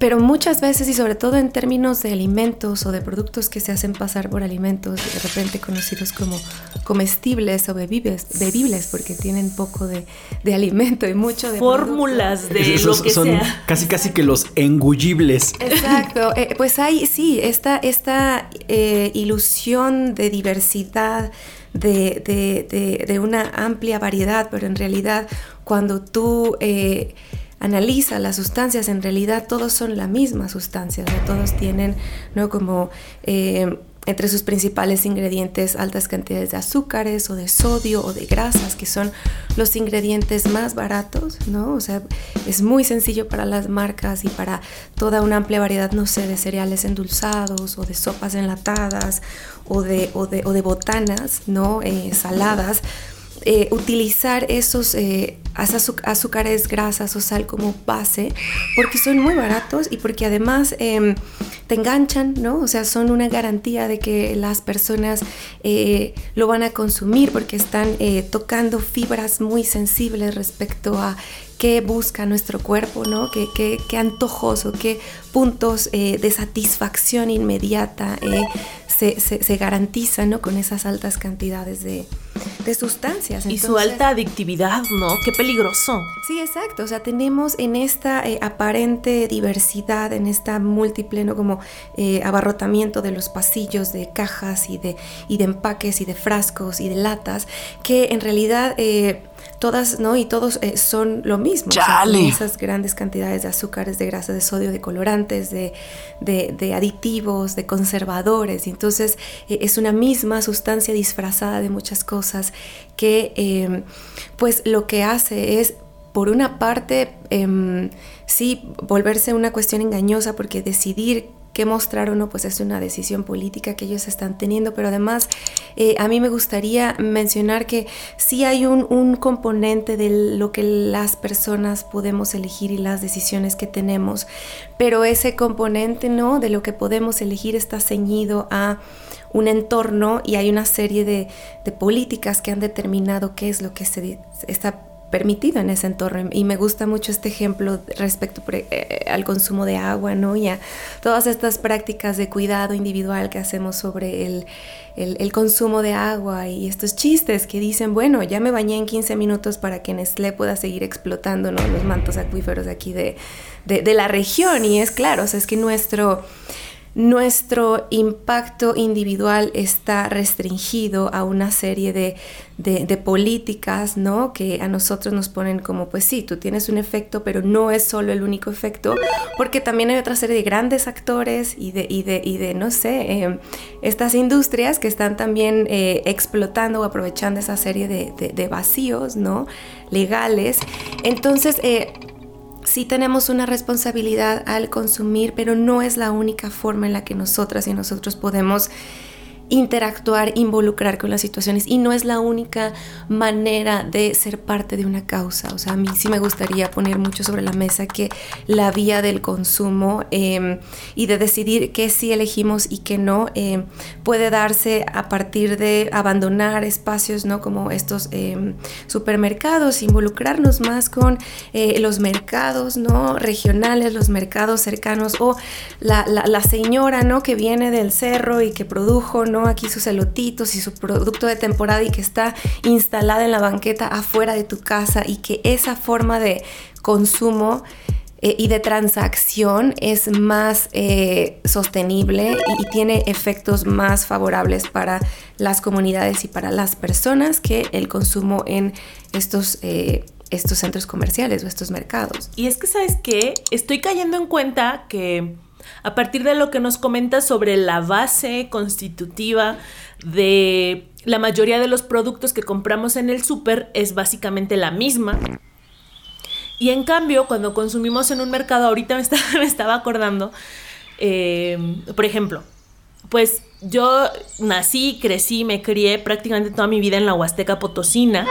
pero muchas veces y sobre todo en términos de alimentos o de productos que se hacen pasar por alimentos de repente conocidos como comestibles o bebibles, bebibles porque tienen poco de, alimento y mucho de fórmulas de lo que son sea. casi casi que los engullibles. Exacto, eh, pues hay sí esta esta eh, ilusión de diversidad. De, de, de, una amplia variedad, pero en realidad cuando tú eh, analiza las sustancias, en realidad todos son la misma sustancia, todos tienen ¿no? como eh, entre sus principales ingredientes altas cantidades de azúcares o de sodio o de grasas, que son los ingredientes más baratos, ¿no? O sea, es muy sencillo para las marcas y para toda una amplia variedad, no sé, de cereales endulzados o de sopas enlatadas o de, o de, o de botanas, ¿no? Eh, saladas eh, utilizar esos eh, azúcares, grasas o sal como base, porque son muy baratos y porque además em, te enganchan, ¿no? O sea, son una garantía de que las personas eh, lo van a consumir porque están tocando fibras muy sensibles respecto a qué busca nuestro cuerpo, ¿no? Qué, qué, qué antojoso, qué puntos de satisfacción inmediata se, se, garantizan, ¿no? Con esas altas cantidades de, de sustancias. y su alta adictividad, ¿no? Qué peligroso. Sí, exacto. O sea, tenemos en esta eh, aparente diversidad, en esta múltiple, ¿no? Como eh, abarrotamiento de los pasillos de cajas y de, y de empaques y de frascos y de latas, que en realidad... Eh, todas, ¿no? Y todos son lo mismo. esas grandes cantidades de azúcares, de grasas, de sodio, de colorantes, de, de, aditivos, de conservadores. Entonces es una misma sustancia disfrazada de muchas cosas que em, pues lo que hace es por una parte, em, sí, volverse una cuestión engañosa porque decidir qué mostrar o no, pues es una decisión política que ellos están teniendo, pero además eh, a mí me gustaría mencionar que sí hay un, un, componente de lo que las personas podemos elegir y las decisiones que tenemos, pero ese componente, ¿no? De lo que podemos elegir está ceñido a un entorno y hay una serie de políticas que han determinado qué es lo que se está permitido en ese entorno. Y me gusta mucho este ejemplo respecto eh, al consumo de agua, ¿no? Y a todas estas prácticas de cuidado individual que hacemos sobre el, el, consumo de agua y estos chistes que dicen, bueno, ya me bañé en 15 minutos para que Nestlé pueda seguir explotando ¿no? los mantos acuíferos aquí de, de, de la región. Y es claro, o sea, es que nuestro nuestro impacto individual está restringido a una serie de, políticas, ¿no? Que a nosotros nos ponen como, pues sí, tú tienes un efecto, pero no es solo el único efecto, porque también hay otra serie de grandes actores y de, y de, y de no sé, em, estas industrias que están también eh, explotando o aprovechando esa serie de, vacíos, ¿no? Legales. Entonces, eh, sí tenemos una responsabilidad al consumir, pero no es la única forma en la que nosotras y nosotros podemos interactuar, involucrar con las situaciones y no es la única manera de ser parte de una causa. O sea, a mí sí me gustaría poner mucho sobre la mesa que la vía del consumo em, y de decidir qué sí elegimos y qué no em, puede darse a partir de abandonar espacios, ¿no? Como estos em, supermercados, involucrarnos más con eh, los mercados, ¿no? Regionales, los mercados cercanos o la, la señora, ¿no? Que viene del cerro y que produjo, ¿no? Aquí sus elotitos y su producto de temporada y que está instalada en la banqueta afuera de tu casa y que esa forma de consumo eh, y de transacción es más eh, sostenible y, tiene efectos más favorables para las comunidades y para las personas que el consumo en estos... Eh, estos centros comerciales o estos mercados. Y es que, ¿sabes qué? Estoy cayendo en cuenta que a partir de lo que nos comentas sobre la base constitutiva de la mayoría de los productos que compramos en el súper es básicamente la misma. Y en cambio, cuando consumimos en un mercado, ahorita <laughs> me, estaba, acordando, em, por ejemplo, pues yo nací, crecí, me crié prácticamente toda mi vida en la Huasteca Potosina.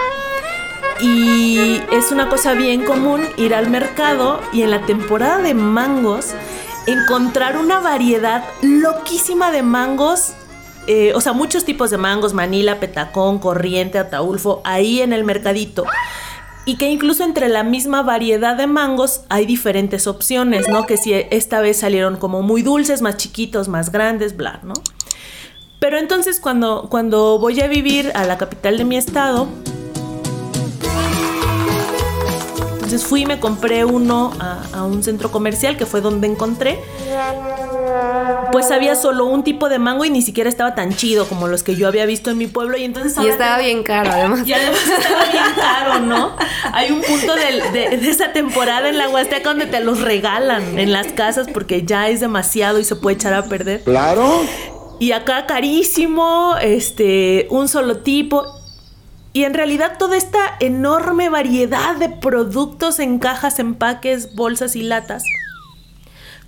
Y es una cosa bien común ir al mercado y en la temporada de mangos encontrar una variedad loquísima de mangos. Eh, o sea, muchos tipos de mangos, manila, petacón, corriente, ataulfo, ahí en el mercadito. Y que incluso entre la misma variedad de mangos hay diferentes opciones, ¿no? Que si esta vez salieron como muy dulces, más chiquitos, más grandes, bla, ¿no? Pero entonces cuando, cuando voy a vivir a la capital de mi estado, Entonces fui y me compré uno a, un centro comercial que fue donde encontré. Pues había solo un tipo de mango y ni siquiera estaba tan chido como los que yo había visto en mi pueblo. Y entonces. Y estaba bien caro, además. Y además estaba bien caro, ¿no? Hay un punto de, de, esa temporada en la Huasteca donde te los regalan en las casas porque ya es demasiado y se puede echar a perder. Claro. Y acá carísimo, este, un solo tipo. Y en realidad toda esta enorme variedad de productos en cajas, empaques, bolsas y latas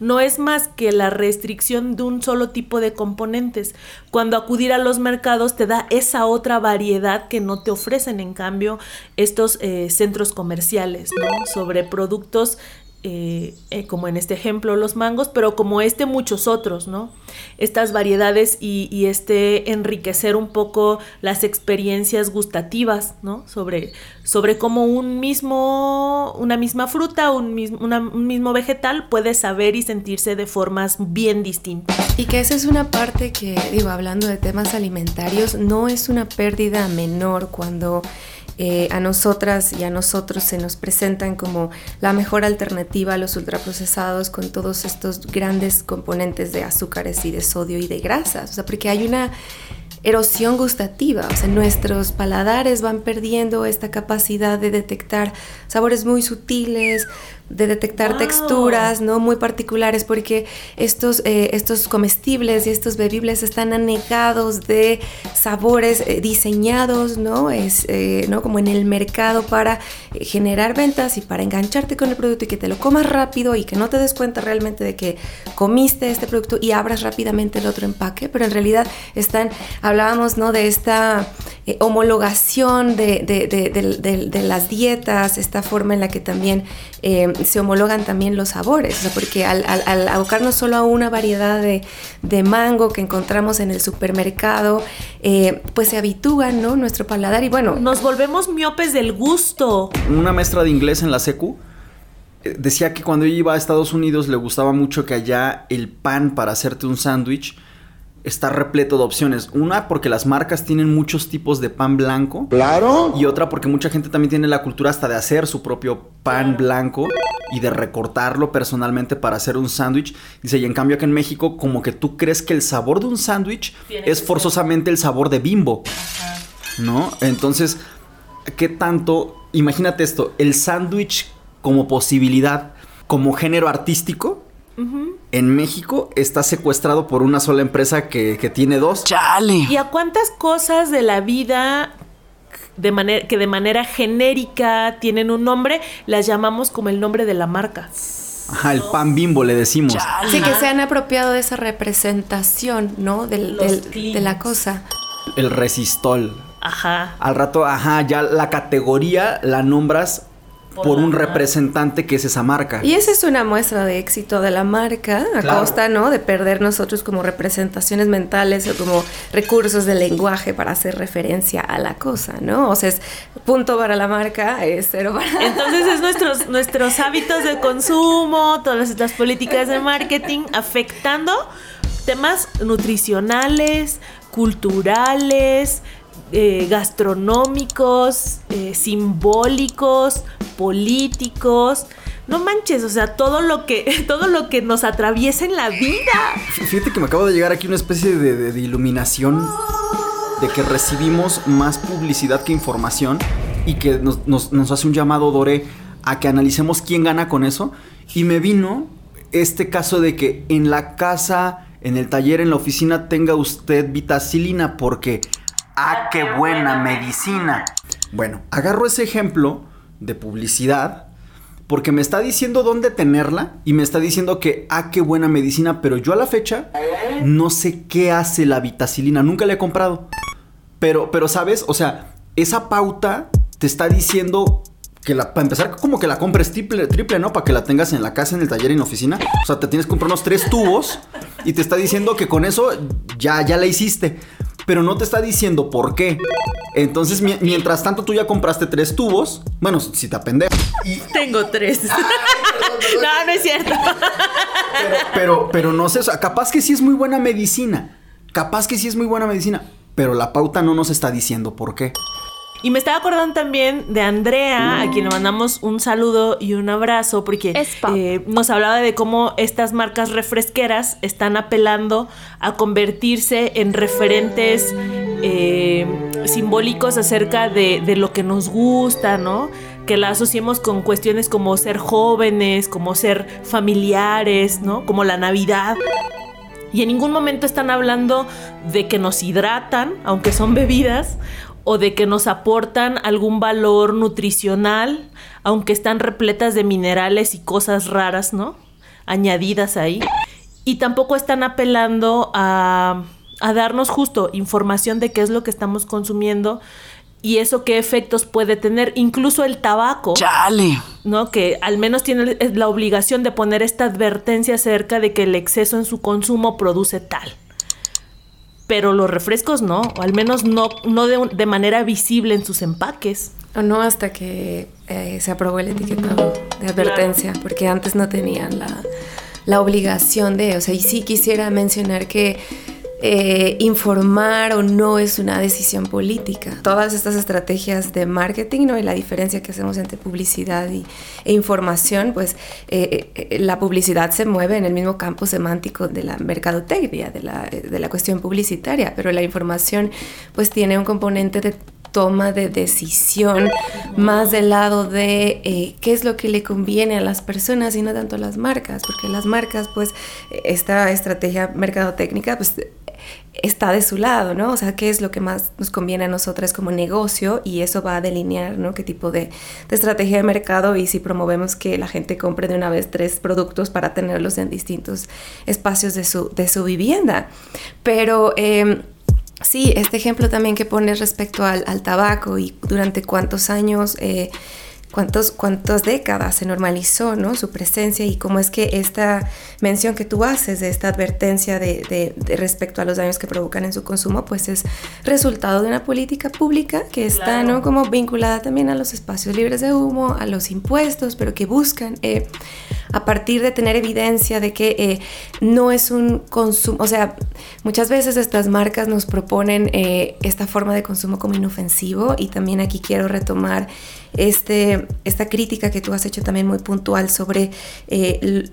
no es más que la restricción de un solo tipo de componentes. Cuando acudir a los mercados te da esa otra variedad que no te ofrecen en cambio estos eh, centros comerciales, ¿no? Sobre productos eh, eh, como en este ejemplo los mangos, pero como este muchos otros, ¿no? Estas variedades y, este enriquecer un poco las experiencias gustativas, ¿no? Sobre, sobre cómo un mismo, una misma fruta, un mismo, un mismo vegetal puede saber y sentirse de formas bien distintas. Y que esa es una parte que, digo, hablando de temas alimentarios, no es una pérdida menor cuando eh, a nosotras y a nosotros se nos presentan como la mejor alternativa a los ultraprocesados con todos estos grandes componentes de azúcares y de sodio y de grasas. O sea, porque hay una erosión gustativa, o sea, nuestros paladares van perdiendo esta capacidad de detectar sabores muy sutiles, de detectar texturas, ¿no? Muy particulares, porque estos, eh, estos comestibles y estos bebibles están anegados de sabores eh, diseñados, ¿no? Es, eh, ¿no? Como en el mercado para generar ventas y para engancharte con el producto y que te lo comas rápido y que no te des cuenta realmente de que comiste este producto y abras rápidamente el otro empaque, pero en realidad están, hablábamos, ¿no? De esta homologación de, de, de, de, las dietas, esta forma en la que también se homologan también los sabores, porque al, al, abocarnos solo a una variedad de, mango que encontramos en el supermercado, eh, pues se habitúan, ¿no? Nuestro paladar y bueno... Nos volvemos miopes del gusto. Una maestra de inglés en la secu eh, decía que cuando ella iba a Estados Unidos le gustaba mucho que allá el pan para hacerte un sándwich está repleto de opciones. Una, porque las marcas tienen muchos tipos de pan blanco. Claro. Y otra, porque mucha gente también tiene la cultura hasta de hacer su propio pan blanco y de recortarlo personalmente para hacer un sándwich. Dice, y en cambio aquí en México, como que tú crees que el sabor de un sándwich es forzosamente el sabor de bimbo. ¿No? Entonces, ¿qué tanto? Imagínate esto, el sándwich como posibilidad, como género artístico en México está secuestrado por una sola empresa que, tiene dos. ¡Chale! ¿Y a cuántas cosas de la vida de manera, que de manera genérica tienen un nombre, las llamamos como el nombre de la marca? Ajá, el pan bimbo le decimos. Sí, que se han apropiado de esa representación, ¿no? Del, de la cosa. El resistol. Ajá. Al rato, ajá, ya la categoría la nombras por, un representante que es esa marca. Y esa es una muestra de éxito de la marca, a costa, ¿no? De perder nosotros como representaciones mentales o como recursos de lenguaje para hacer referencia a la cosa, ¿no? O sea, es punto para la marca, es cero para... Entonces es <laughs> nuestros, nuestros hábitos de consumo, todas estas políticas de marketing afectando temas nutricionales, culturales, eh, gastronómicos, eh, simbólicos, políticos. No manches, o sea, todo lo que <laughs> todo lo que nos atraviesa en la vida. Fíjate que me acabo de llegar aquí una especie de, iluminación de que recibimos más publicidad que información y que nos, nos hace un llamado, Dore, a que analicemos quién gana con eso. Y me vino este caso de que en la casa, en el taller, en la oficina tenga usted vitacilina porque ¡Ah, qué buena medicina! Bueno, agarro ese ejemplo de publicidad porque me está diciendo dónde tenerla y me está diciendo que, ah, qué buena medicina, pero yo a la fecha no sé qué hace la vitacilina, nunca la he comprado. Pero, pero, ¿sabes? O sea, esa pauta te está diciendo que la, para empezar, como que la compres triple, triple, ¿no? Para que la tengas en la casa, en el taller, en la oficina. O sea, te tienes que comprar unos tres tubos y te está diciendo que con eso ya, ya la hiciste pero no te está diciendo por qué. Entonces, mientras tanto, tú ya compraste tres tubos. Bueno, si te apendejo. Tengo tres. <laughs> no, no es cierto. pero, pero, no sé, o sea, capaz que sí es muy buena medicina. Capaz que sí es muy buena medicina. Pero la pauta no nos está diciendo por qué. Y me estaba acordando también de Andrea, a quien le mandamos un saludo y un abrazo, porque eh, nos hablaba de cómo estas marcas refresqueras están apelando a convertirse en referentes eh, simbólicos acerca de, de lo que nos gusta, ¿no? que la asociemos con cuestiones como ser jóvenes, como ser familiares, ¿no? Como la Navidad. Y en ningún momento están hablando de que nos hidratan, aunque son bebidas, o de que nos aportan algún valor nutricional, aunque están repletas de minerales y cosas raras, ¿no? Añadidas ahí. Y tampoco están apelando a, a darnos justo información de qué es lo que estamos consumiendo y eso qué efectos puede tener, incluso el tabaco. ¡Chale! ¿No? Que al menos tiene la obligación de poner esta advertencia acerca de que el exceso en su consumo produce tal pero los refrescos no, o al menos no, no de, manera visible en sus empaques. O no hasta que eh, se aprobó el etiquetado de advertencia, porque antes no tenían la, la obligación de, o sea, y sí quisiera mencionar que eh, informar o no es una decisión política. Todas estas estrategias de marketing ¿no? y la diferencia que hacemos entre publicidad y, e información, pues eh, eh, la publicidad se mueve en el mismo campo semántico de la mercadotecnia, de la, de la cuestión publicitaria, pero la información pues tiene un componente de toma de decisión más del lado de eh, qué es lo que le conviene a las personas y no tanto a las marcas, porque las marcas, pues, esta estrategia mercadotécnica, pues, está de su lado, ¿no? O sea, qué es lo que más nos conviene a nosotras como negocio y eso va a delinear, ¿no? Qué tipo de, estrategia de mercado y si promovemos que la gente compre de una vez tres productos para tenerlos en distintos espacios de su, vivienda. Pero... Em, sí, este ejemplo también que pones respecto al, tabaco y durante cuántos años eh, cuántos, cuántas décadas se normalizó ¿no? su presencia y cómo es que esta mención que tú haces de esta advertencia de, respecto a los daños que provocan en su consumo, pues es resultado de una política pública que está ¿no? como vinculada también a los espacios libres de humo, a los impuestos, pero que buscan eh, a partir de tener evidencia de que eh, no es un consumo, o sea, muchas veces estas marcas nos proponen eh, esta forma de consumo como inofensivo y también aquí quiero retomar este, esta crítica que tú has hecho también muy puntual sobre eh,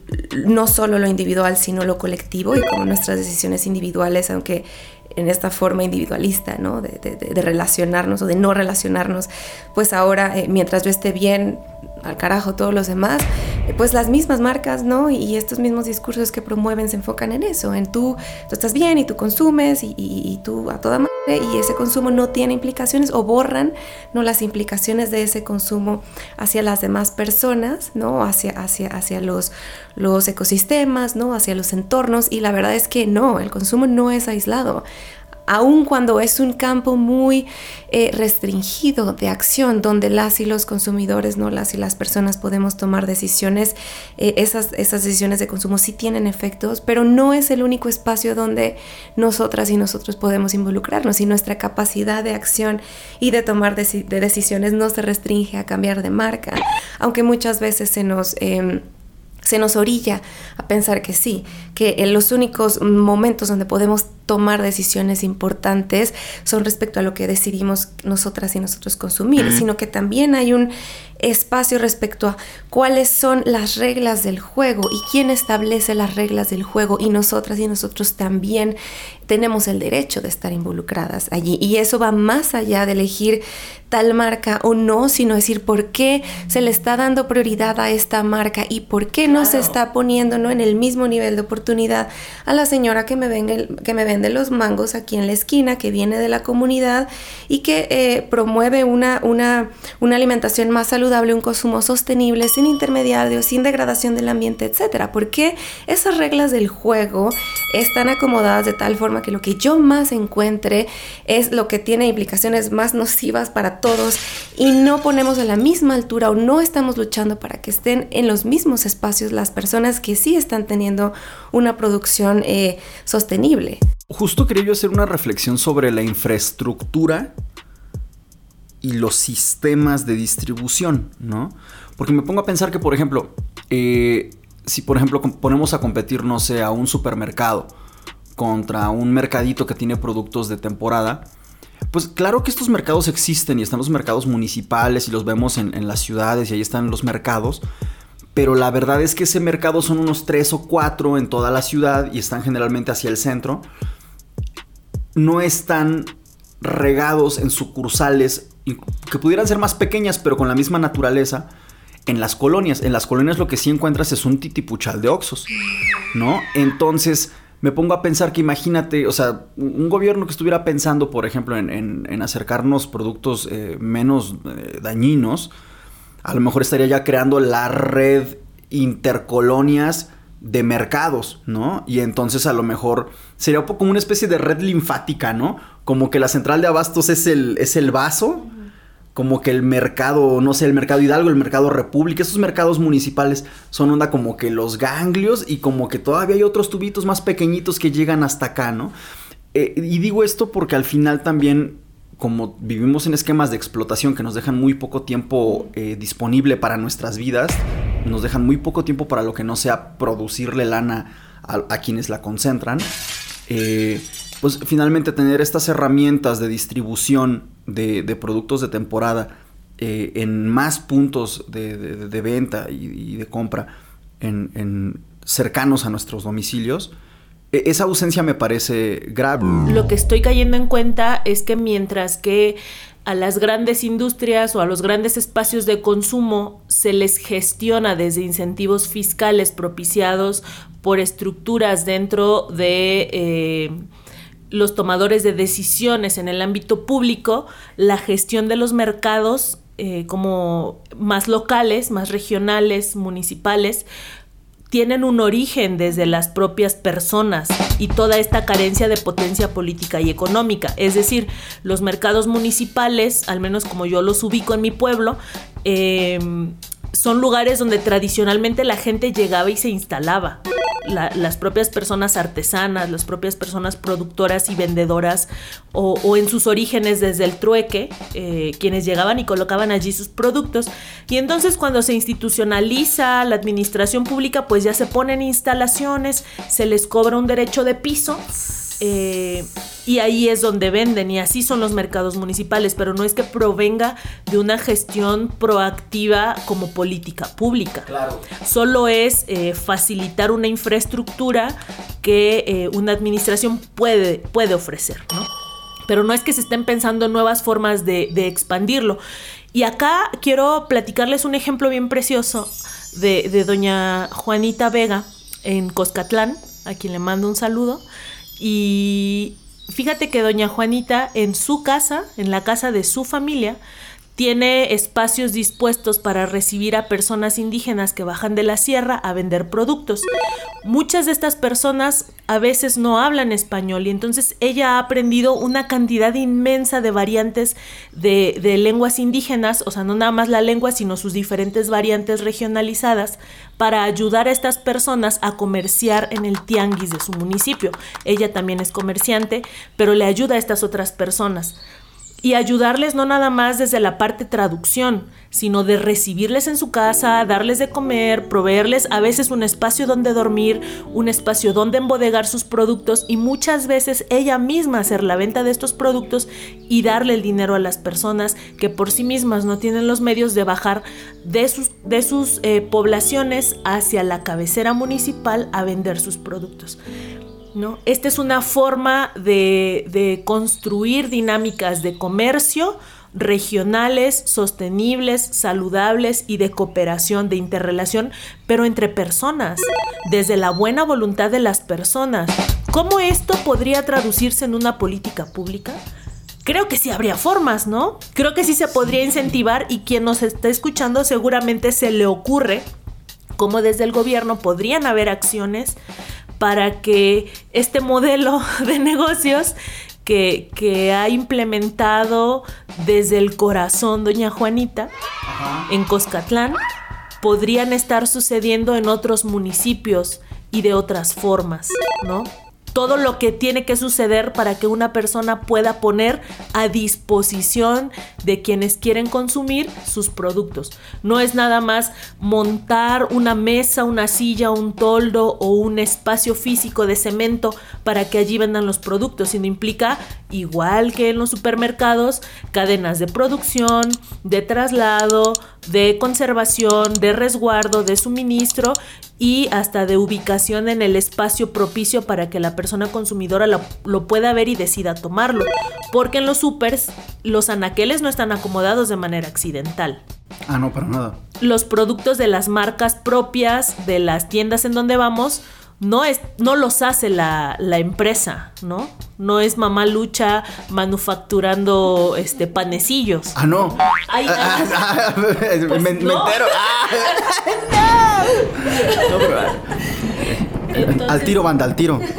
no solo lo individual, sino lo colectivo y como nuestras decisiones individuales, aunque en esta forma individualista, ¿no? De, relacionarnos o de no relacionarnos, pues ahora, eh, mientras yo esté bien, al carajo todos los demás, eh, pues las mismas marcas, ¿no? Y, estos mismos discursos que promueven se enfocan en eso, en tú, tú estás bien y tú consumes y, y tú a toda madre y ese consumo no tiene implicaciones o borran, ¿no? Las implicaciones de ese consumo hacia las demás personas, ¿no? Hacia, hacia, hacia los, los ecosistemas, ¿no? Hacia los entornos y la verdad es que no, el consumo no es aislado aun cuando es un campo muy eh, restringido de acción, donde las y los consumidores, no las y las personas podemos tomar decisiones, eh, esas, decisiones de consumo sí tienen efectos, pero no es el único espacio donde nosotras y nosotros podemos involucrarnos y nuestra capacidad de acción y de tomar de decisiones no se restringe a cambiar de marca, aunque muchas veces se nos... Em, se nos orilla a pensar que sí, que en los únicos momentos donde podemos tomar decisiones importantes son respecto a lo que decidimos nosotras y nosotros consumir, sino que también hay un espacio respecto a cuáles son las reglas del juego y quién establece las reglas del juego y nosotras y nosotros también tenemos el derecho de estar involucradas allí y eso va más allá de elegir tal marca o no, sino decir por qué se le está dando prioridad a esta marca y por qué no se está poniendo ¿no? en el mismo nivel de oportunidad a la señora que me, vende, que me vende los mangos aquí en la esquina, que viene de la comunidad y que eh, promueve una, una, una alimentación más saludable un consumo sostenible, sin intermediarios, sin degradación del ambiente, etcétera. Porque esas reglas del juego están acomodadas de tal forma que lo que yo más encuentre es lo que tiene implicaciones más nocivas para todos y no ponemos a la misma altura o no estamos luchando para que estén en los mismos espacios las personas que sí están teniendo una producción eh, sostenible. Justo quería yo hacer una reflexión sobre la infraestructura y los sistemas de distribución, ¿no? Porque me pongo a pensar que, por ejemplo, eh, si por ejemplo ponemos a competir, no sé, a un supermercado contra un mercadito que tiene productos de temporada, pues claro que estos mercados existen y están los mercados municipales y los vemos en, las ciudades y ahí están los mercados, pero la verdad es que ese mercado son unos tres o cuatro en toda la ciudad y están generalmente hacia el centro. No están regados en sucursales que pudieran ser más pequeñas, pero con la misma naturaleza, en las colonias. En las colonias lo que sí encuentras es un titipuchal de oxos, ¿no? Entonces me pongo a pensar que imagínate, o sea, un gobierno que estuviera pensando, por ejemplo, en, acercarnos productos eh, menos eh, dañinos, a lo mejor estaría ya creando la red intercolonias de mercados, ¿no? Y entonces a lo mejor sería como una especie de red linfática, ¿no? Como que la central de abastos es el, es el vaso como que el mercado, no sé, el mercado Hidalgo, el mercado República, esos mercados municipales son onda como que los ganglios y como que todavía hay otros tubitos más pequeñitos que llegan hasta acá, ¿no? Eh, y digo esto porque al final también, como vivimos en esquemas de explotación que nos dejan muy poco tiempo eh, disponible para nuestras vidas, nos dejan muy poco tiempo para lo que no sea producirle lana a, quienes la concentran, eh, pues finalmente tener estas herramientas de distribución de, productos de temporada eh, en más puntos de, venta y, de compra en, cercanos a nuestros domicilios, e, esa ausencia me parece grave. Lo que estoy cayendo en cuenta es que mientras que a las grandes industrias o a los grandes espacios de consumo se les gestiona desde incentivos fiscales propiciados por estructuras dentro de eh, los tomadores de decisiones en el ámbito público, la gestión de los mercados eh, como más locales, más regionales, municipales, tienen un origen desde las propias personas y toda esta carencia de potencia política y económica. Es decir, los mercados municipales, al menos como yo los ubico en mi pueblo, eh, son lugares donde tradicionalmente la gente llegaba y se instalaba las propias personas artesanas, las propias personas productoras y vendedoras, o, en sus orígenes desde el trueque, eh, quienes llegaban y colocaban allí sus productos. Y entonces cuando se institucionaliza la administración pública, pues ya se ponen instalaciones, se les cobra un derecho de piso eh, y ahí es donde venden y así son los mercados municipales, pero no es que provenga de una gestión proactiva como política pública. Claro. Solo es eh, facilitar una infraestructura que eh, una administración puede, puede ofrecer, ¿no? Pero no es que se estén pensando en nuevas formas de, expandirlo. Y acá quiero platicarles un ejemplo bien precioso de, de doña Juanita Vega en Coscatlán, a quien le mando un saludo. Y fíjate que doña Juanita en su casa, en la casa de su familia, tiene espacios dispuestos para recibir a personas indígenas que bajan de la sierra a vender productos. Muchas de estas personas a veces no hablan español y entonces ella ha aprendido una cantidad inmensa de variantes de, lenguas indígenas, o sea, no nada más la lengua, sino sus diferentes variantes regionalizadas, para ayudar a estas personas a comerciar en el tianguis de su municipio. Ella también es comerciante, pero le ayuda a estas otras personas y ayudarles no nada más desde la parte traducción, sino de recibirles en su casa, darles de comer, proveerles a veces un espacio donde dormir, un espacio donde embodegar sus productos y muchas veces ella misma hacer la venta de estos productos y darle el dinero a las personas que por sí mismas no tienen los medios de bajar de sus, de sus eh, poblaciones hacia la cabecera municipal a vender sus productos. Esta es una forma de, construir dinámicas de comercio regionales, sostenibles, saludables y de cooperación, de interrelación, pero entre personas, desde la buena voluntad de las personas. ¿Cómo esto podría traducirse en una política pública? Creo que sí habría formas, ¿no? Creo que sí se podría incentivar y quien nos está escuchando seguramente se le ocurre cómo desde el gobierno podrían haber acciones para que este modelo <laughs> de negocios que, ha implementado desde el corazón doña Juanita en Coscatlán podrían estar sucediendo en otros municipios y de otras formas, ¿no? Todo lo que tiene que suceder para que una persona pueda poner a disposición de quienes quieren consumir sus productos. No es nada más montar una mesa, una silla, un toldo o un espacio físico de cemento para que allí vendan los productos, sino implica, igual que en los supermercados, cadenas de producción, de traslado, de conservación, de resguardo, de suministro y hasta de ubicación en el espacio propicio para que la persona consumidora lo, pueda ver y decida tomarlo. Porque en los supers los anaqueles no están acomodados de manera accidental. Ah, no, para nada. Los productos de las marcas propias de las tiendas en donde vamos no, es, no los hace la, empresa, ¿no? No es mamá lucha manufacturando este panecillos. Ah, no. Ay, ah, ah, pues <laughs> me, entero. <laughs> no. Al tiro, banda, al tiro. <laughs>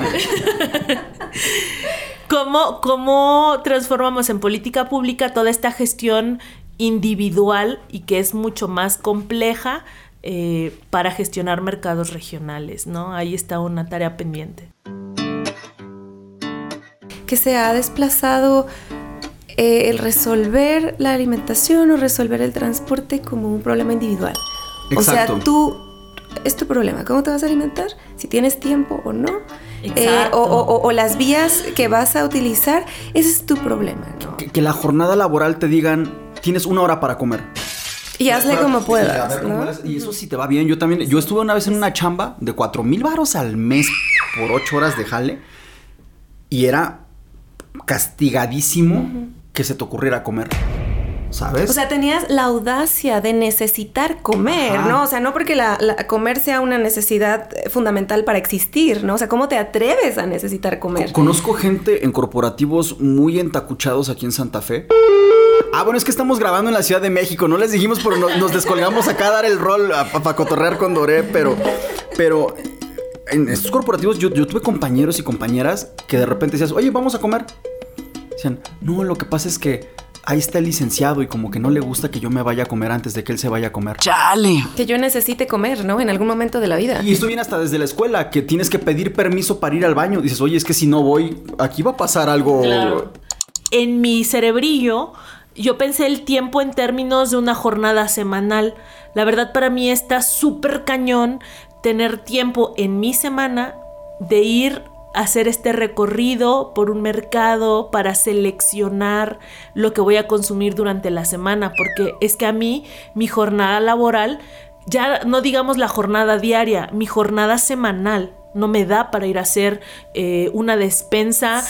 ¿Cómo, ¿Cómo transformamos en política pública toda esta gestión individual y que es mucho más compleja eh, para gestionar mercados regionales, ¿no? Ahí está una tarea pendiente. Que se ha desplazado eh, el resolver la alimentación o resolver el transporte como un problema individual. O sea, tú, es tu problema, ¿cómo te vas a alimentar? Si tienes tiempo o no. Eh, o, las vías que vas a utilizar, ese es tu problema. ¿no? que la jornada laboral te digan, tienes una hora para comer. Y hazle como puedas, Y eso sí te va bien. Yo también, yo estuve una vez en una chamba de cuatro mil varos al mes por ocho horas de jale. Y era castigadísimo que se te ocurriera comer. ¿Sabes? O sea, tenías la audacia de necesitar comer, Ajá. ¿no? O sea, no porque la, la- comer sea una necesidad eh, fundamental para existir, ¿no? O sea, ¿cómo te atreves a necesitar comer? Co- Conozco gente en corporativos muy entacuchados aquí en Santa Fe. Ah, bueno, es que estamos grabando en la Ciudad de México. No les dijimos, pero no- nos descolgamos acá a dar el rol para cotorrear con Doré, pero, pero en estos corporativos yo, yo tuve compañeros y compañeras que de repente decías, oye, vamos a comer. Decían, no, lo que pasa es que ahí está el licenciado y como que no le gusta que yo me vaya a comer antes de que él se vaya a comer. ¡Chale! Que yo necesite comer, ¿no? En algún momento de la vida. Y esto viene hasta desde la escuela, que tienes que pedir permiso para ir al baño. Dices, oye, es que si no voy, aquí va a pasar algo. en mi cerebrillo yo pensé el tiempo en términos de una jornada semanal. La verdad para mí está súper cañón tener tiempo en mi semana de ir hacer este recorrido por un mercado para seleccionar lo que voy a consumir durante la semana, porque es que a mí mi jornada laboral, ya no digamos la jornada diaria, mi jornada semanal no me da para ir a hacer eh, una despensa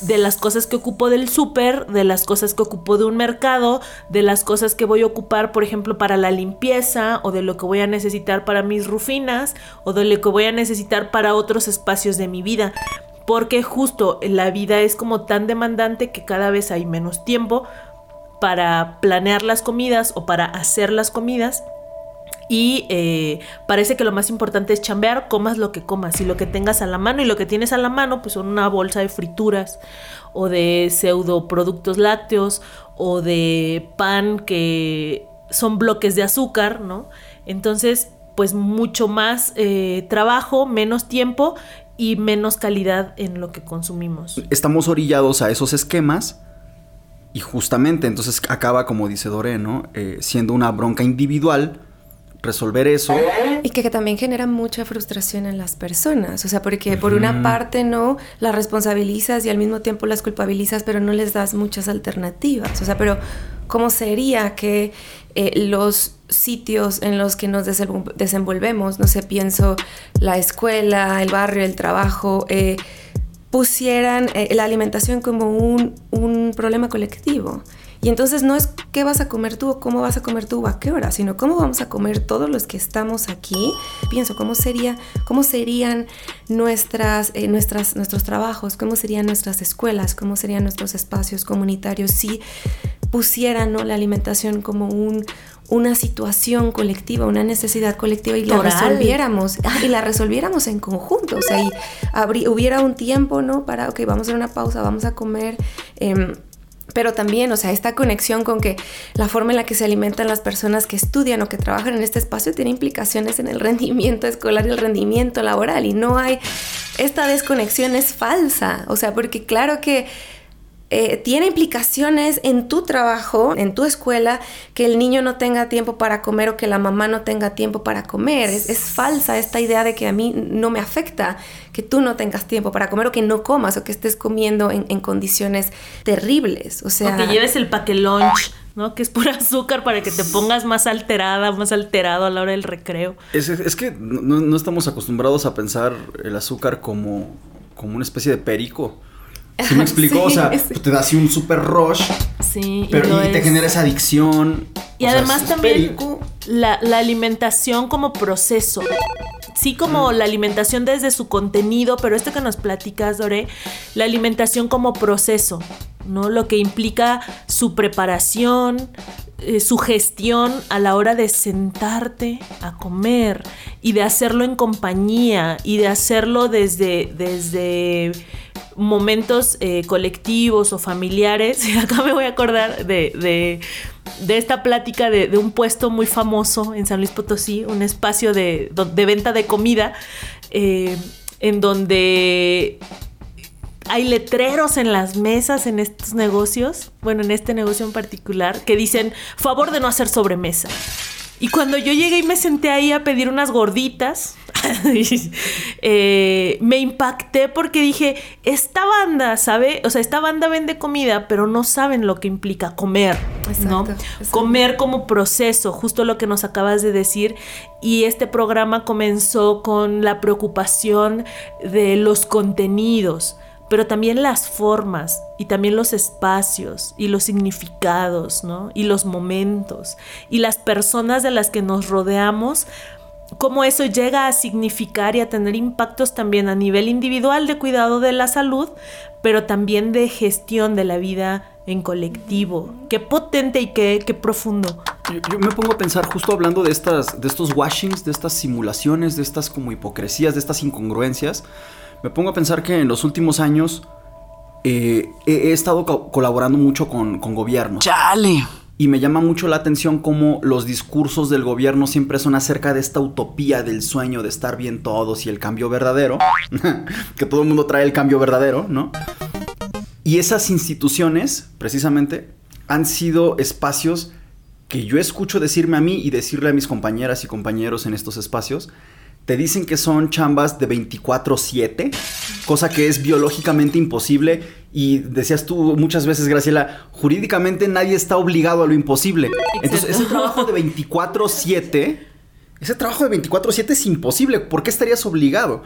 de las cosas que ocupo del súper, de las cosas que ocupo de un mercado, de las cosas que voy a ocupar, por ejemplo, para la limpieza, o de lo que voy a necesitar para mis rufinas, o de lo que voy a necesitar para otros espacios de mi vida. Porque justo la vida es como tan demandante que cada vez hay menos tiempo para planear las comidas o para hacer las comidas. Y eh, parece que lo más importante es chambear, comas lo que comas y lo que tengas a la mano. Y lo que tienes a la mano, pues son una bolsa de frituras o de pseudo productos lácteos o de pan que son bloques de azúcar, ¿no? Entonces, pues mucho más eh, trabajo, menos tiempo y menos calidad en lo que consumimos. Estamos orillados a esos esquemas y justamente entonces acaba, como dice Doré, ¿no? Eh, siendo una bronca individual resolver eso. Y que, que también genera mucha frustración en las personas. O sea, porque por una parte no las responsabilizas y al mismo tiempo las culpabilizas, pero no les das muchas alternativas. O sea, pero ¿cómo sería que eh, los sitios en los que nos desenvol- desenvolvemos, no sé, pienso la escuela, el barrio, el trabajo, eh, pusieran eh, la alimentación como un, un problema colectivo? Y entonces no es qué vas a comer tú o cómo vas a comer tú o a qué hora, sino cómo vamos a comer todos los que estamos aquí. Pienso, ¿cómo, sería, cómo serían nuestras, eh, nuestras, nuestros trabajos? ¿Cómo serían nuestras escuelas? ¿Cómo serían nuestros espacios comunitarios si pusieran ¿no? la alimentación como un, una situación colectiva, una necesidad colectiva y la resolviéramos ah, y la resolviéramos en conjunto, o sea, y hubiera un tiempo, ¿no? Para, ok, vamos a hacer una pausa, vamos a comer. em, pero también, o sea, esta conexión con que la forma en la que se alimentan las personas que estudian o que trabajan en este espacio tiene implicaciones en el <laughs> rendimiento escolar y el rendimiento laboral. Y no hay, esta desconexión es falsa. O sea, porque claro que eh, tiene implicaciones en tu trabajo, en tu escuela, que el niño no tenga tiempo para comer o que la mamá no tenga tiempo para comer. Es, es falsa esta idea de que a mí no me afecta que tú no tengas tiempo para comer o que no comas o que estés comiendo en, en condiciones terribles. O sea, O que lleves el paque lunch, ¿no? Que es pura azúcar para que te pongas más alterada, más alterado a la hora del recreo. Es, es que no, no estamos acostumbrados a pensar el azúcar como, como una especie de perico. ¿Sí me <laughs> explico? o sea, Sí, sí. te da así un super rush, Sí, pero y te genera esa adicción. Y O sea, además es también la, la alimentación como proceso. Sí, como la alimentación desde su contenido, pero esto que nos platicas, Dore, la alimentación como proceso, ¿no? Lo que implica su preparación, eh, su gestión a la hora de sentarte a comer y de hacerlo en compañía y de hacerlo desde, desde momentos eh, colectivos o familiares. <laughs> Acá me voy a acordar de, de- de esta plática de, un puesto muy famoso en San Luis Potosí, un espacio de venta de comida, eh, en donde hay letreros en las mesas en estos negocios, bueno, en este negocio en particular, que dicen favor de no hacer sobremesa. Y cuando yo llegué y me senté ahí a pedir unas gorditas, <laughs> eh, me impacté porque dije, esta banda, ¿sabe? O sea, esta banda vende comida, pero no saben lo que implica comer, ¿no? Exacto, exacto. Comer como proceso, justo lo que nos acabas de decir. Y este programa comenzó con la preocupación de los contenidos pero también las formas y también los espacios y los significados, ¿no? Y los momentos y las personas de las que nos rodeamos, cómo eso llega a significar y a tener impactos también a nivel individual de cuidado de la salud, pero también de gestión de la vida en colectivo. Qué potente y qué, qué profundo. Yo, me pongo a pensar justo hablando de estas, de estos washings, de estas simulaciones, de estas como hipocresías, de estas incongruencias. Me pongo a pensar que en los últimos años eh, he, estado colaborando mucho con, con gobiernos. ¡Chale! Y me llama mucho la atención cómo los discursos del gobierno siempre son acerca de esta utopía del sueño de estar bien todos y el cambio verdadero. <laughs> que todo el mundo trae el cambio verdadero, ¿no? Y esas instituciones, precisamente, han sido espacios que yo escucho decirme a mí y decirle a mis compañeras y compañeros en estos espacios, te dicen que son chambas de 24/7, cosa que es biológicamente imposible y decías tú muchas veces, Graciela, jurídicamente nadie está obligado a lo imposible. Entonces, ese trabajo de 24/7, ese trabajo de 24/7 es imposible, ¿por qué estarías obligado?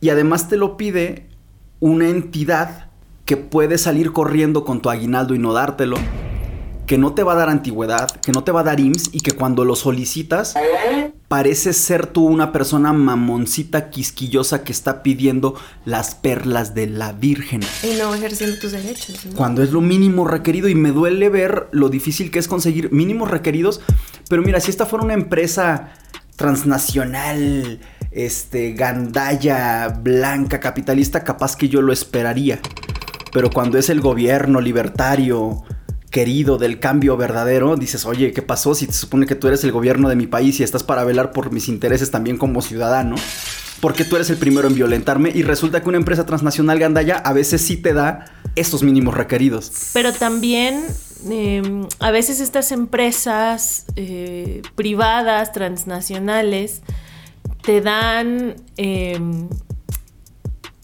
Y además te lo pide una entidad que puede salir corriendo con tu aguinaldo y no dártelo que no te va a dar antigüedad, que no te va a dar IMSS y que cuando lo solicitas parece ser tú una persona mamoncita quisquillosa que está pidiendo las perlas de la Virgen. Y no ejerciendo tus derechos. Cuando es lo mínimo requerido y me duele ver lo difícil que es conseguir mínimos requeridos. Pero mira, si esta fuera una empresa transnacional, este, gandalla, blanca, capitalista, capaz que yo lo esperaría. Pero cuando es el gobierno libertario, querido del cambio verdadero, dices, oye, ¿qué pasó si te supone que tú eres el gobierno de mi país y estás para velar por mis intereses también como ciudadano? Porque tú eres el primero en violentarme y resulta que una empresa transnacional gandaya a veces sí te da estos mínimos requeridos. Pero también em, a veces estas empresas eh, privadas, transnacionales, te dan, em,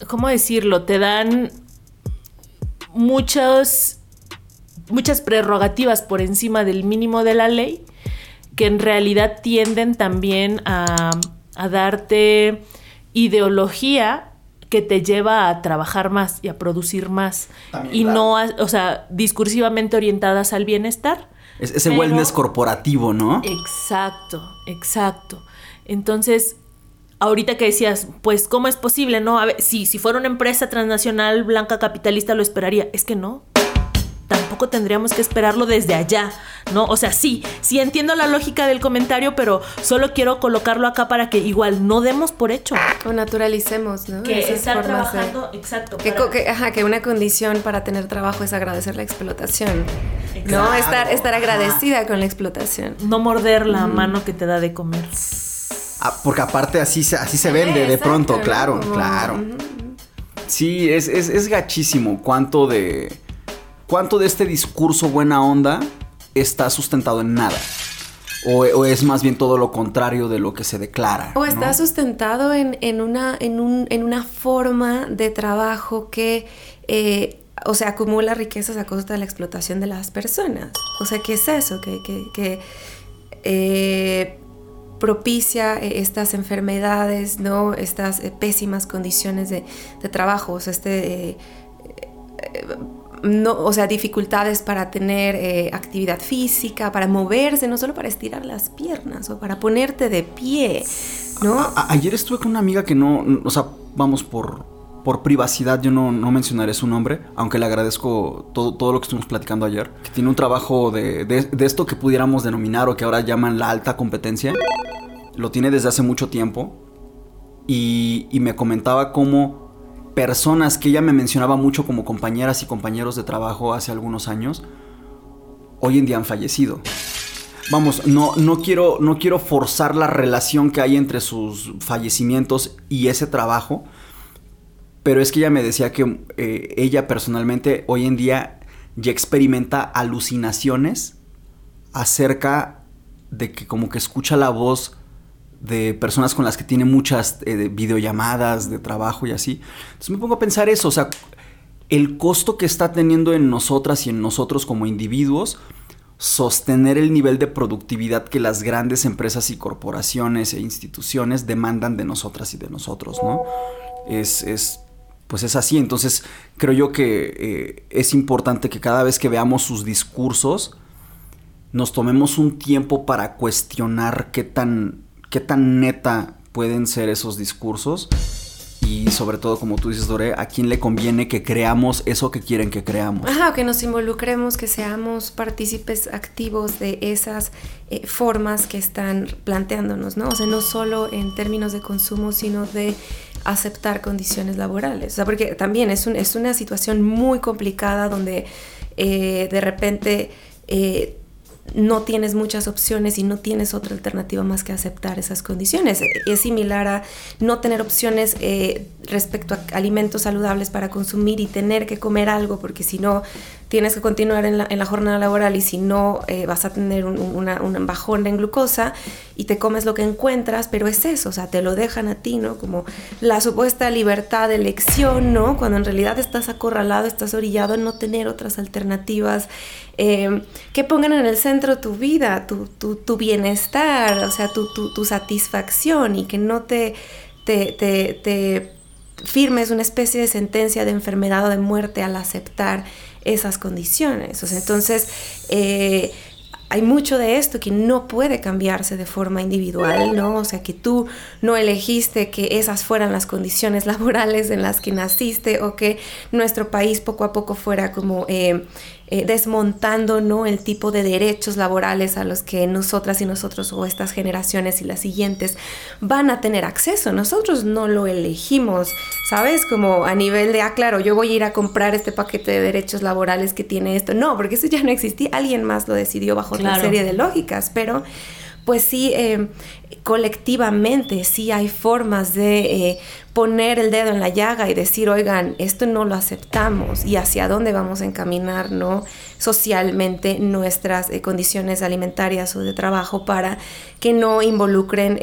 ¿cómo decirlo? Te dan muchos muchas prerrogativas por encima del mínimo de la ley que en realidad tienden también a, darte ideología que te lleva a trabajar más y a producir más y no, o sea, discursivamente orientadas al bienestar. Es ese wellness corporativo, ¿no? Exacto, exacto. Entonces, ahorita que decías, pues, ¿cómo es posible? No, a ver, si, si fuera una empresa transnacional blanca capitalista lo esperaría. Es que no tampoco tendríamos que esperarlo desde allá, ¿no? O sea, sí, sí entiendo la lógica del comentario, pero solo quiero colocarlo acá para que igual no demos por hecho. O naturalicemos, ¿no? Que estar trabajando, exacto. Que, ajá, que una condición para tener trabajo es agradecer la explotación. No, estar, estar agradecida con la explotación. No morder la mano que te da de comer. Ah, porque aparte así se, así se vende de pronto, claro, claro. Sí, es, es, es gachísimo cuánto de ¿Cuánto de este discurso buena onda está sustentado en nada? O, es más bien todo lo contrario de lo que se declara. O está sustentado en, una, en, una forma de trabajo que, eh, o sea, acumula riquezas a costa de la explotación de las personas. O sea, ¿qué es eso? Que, eh, propicia eh, estas enfermedades, ¿no? Estas pésimas condiciones de, trabajo. O sea, este no, o sea, dificultades para tener eh, actividad física, para moverse, no solo para estirar las piernas o para ponerte de pie, ¿no? ayer estuve con una amiga que no, o sea, vamos por, por privacidad, yo no, no, mencionaré su nombre, aunque le agradezco todo, todo lo que estuvimos platicando ayer, que tiene un trabajo de, de esto que pudiéramos denominar o que ahora llaman la alta competencia, lo tiene desde hace mucho tiempo y, y me comentaba cómo personas que ella me mencionaba mucho como compañeras y compañeros de trabajo hace algunos años, hoy en día han fallecido. Vamos, no, no, quiero, no quiero forzar la relación que hay entre sus fallecimientos y ese trabajo, pero es que ella me decía que eh, ella personalmente hoy en día ya experimenta alucinaciones acerca de que como que escucha la voz de personas con las que tiene muchas eh, videollamadas de trabajo y así. Entonces me pongo a pensar eso, o sea, el costo que está teniendo en nosotras y en nosotros como individuos sostener el nivel de productividad que las grandes empresas y corporaciones e instituciones demandan de nosotras y de nosotros, ¿no? Es, es, pues es así. Entonces creo yo que eh, es importante que cada vez que veamos sus discursos nos tomemos un tiempo para cuestionar qué tan, qué tan neta pueden ser esos discursos y sobre todo, como tú dices, Dore, a quién le conviene que creamos eso que quieren que creamos. Ajá, que nos involucremos, que seamos partícipes activos de esas eh, formas que están planteándonos, ¿no? O sea, no solo en términos de consumo, sino de aceptar condiciones laborales. O sea, porque también es, un, es una situación muy complicada donde eh, de repente... Eh, no tienes muchas opciones y no tienes otra alternativa más que aceptar esas condiciones. Es similar a no tener opciones eh, respecto a alimentos saludables para consumir y tener que comer algo porque si no tienes que continuar en la, jornada laboral y si no eh, vas a tener un, bajón en glucosa y te comes lo que encuentras, pero es eso, o sea, te lo dejan a ti, ¿no? Como la supuesta libertad de elección, ¿no? Cuando en realidad estás acorralado, estás orillado en no tener otras alternativas eh, que pongan en el centro tu vida, tu, bienestar, o sea, tu, satisfacción y que no te, te, te firmes una especie de sentencia de enfermedad o de muerte al aceptar esas condiciones. O sea, entonces, eh, hay mucho de esto que no puede cambiarse de forma individual, ¿no? O sea, que tú no elegiste que esas fueran las condiciones <laughs> laborales en las que naciste o que nuestro país poco a poco fuera como eh, eh, desmontando ¿no? el tipo de derechos laborales a los que nosotras y nosotros o estas generaciones y las siguientes van a tener acceso. Nosotros no lo elegimos, ¿sabes? Como a nivel de, ah, claro, yo voy a ir a comprar este paquete de derechos laborales que tiene esto. No, porque eso ya no existía, alguien más lo decidió bajo otra serie de lógicas, pero pues sí, eh, colectivamente sí hay formas de eh, poner el dedo en la llaga y decir, oigan, esto no lo aceptamos y hacia dónde vamos a encaminar, ¿no? Socialmente nuestras eh, condiciones alimentarias o de trabajo para que no involucren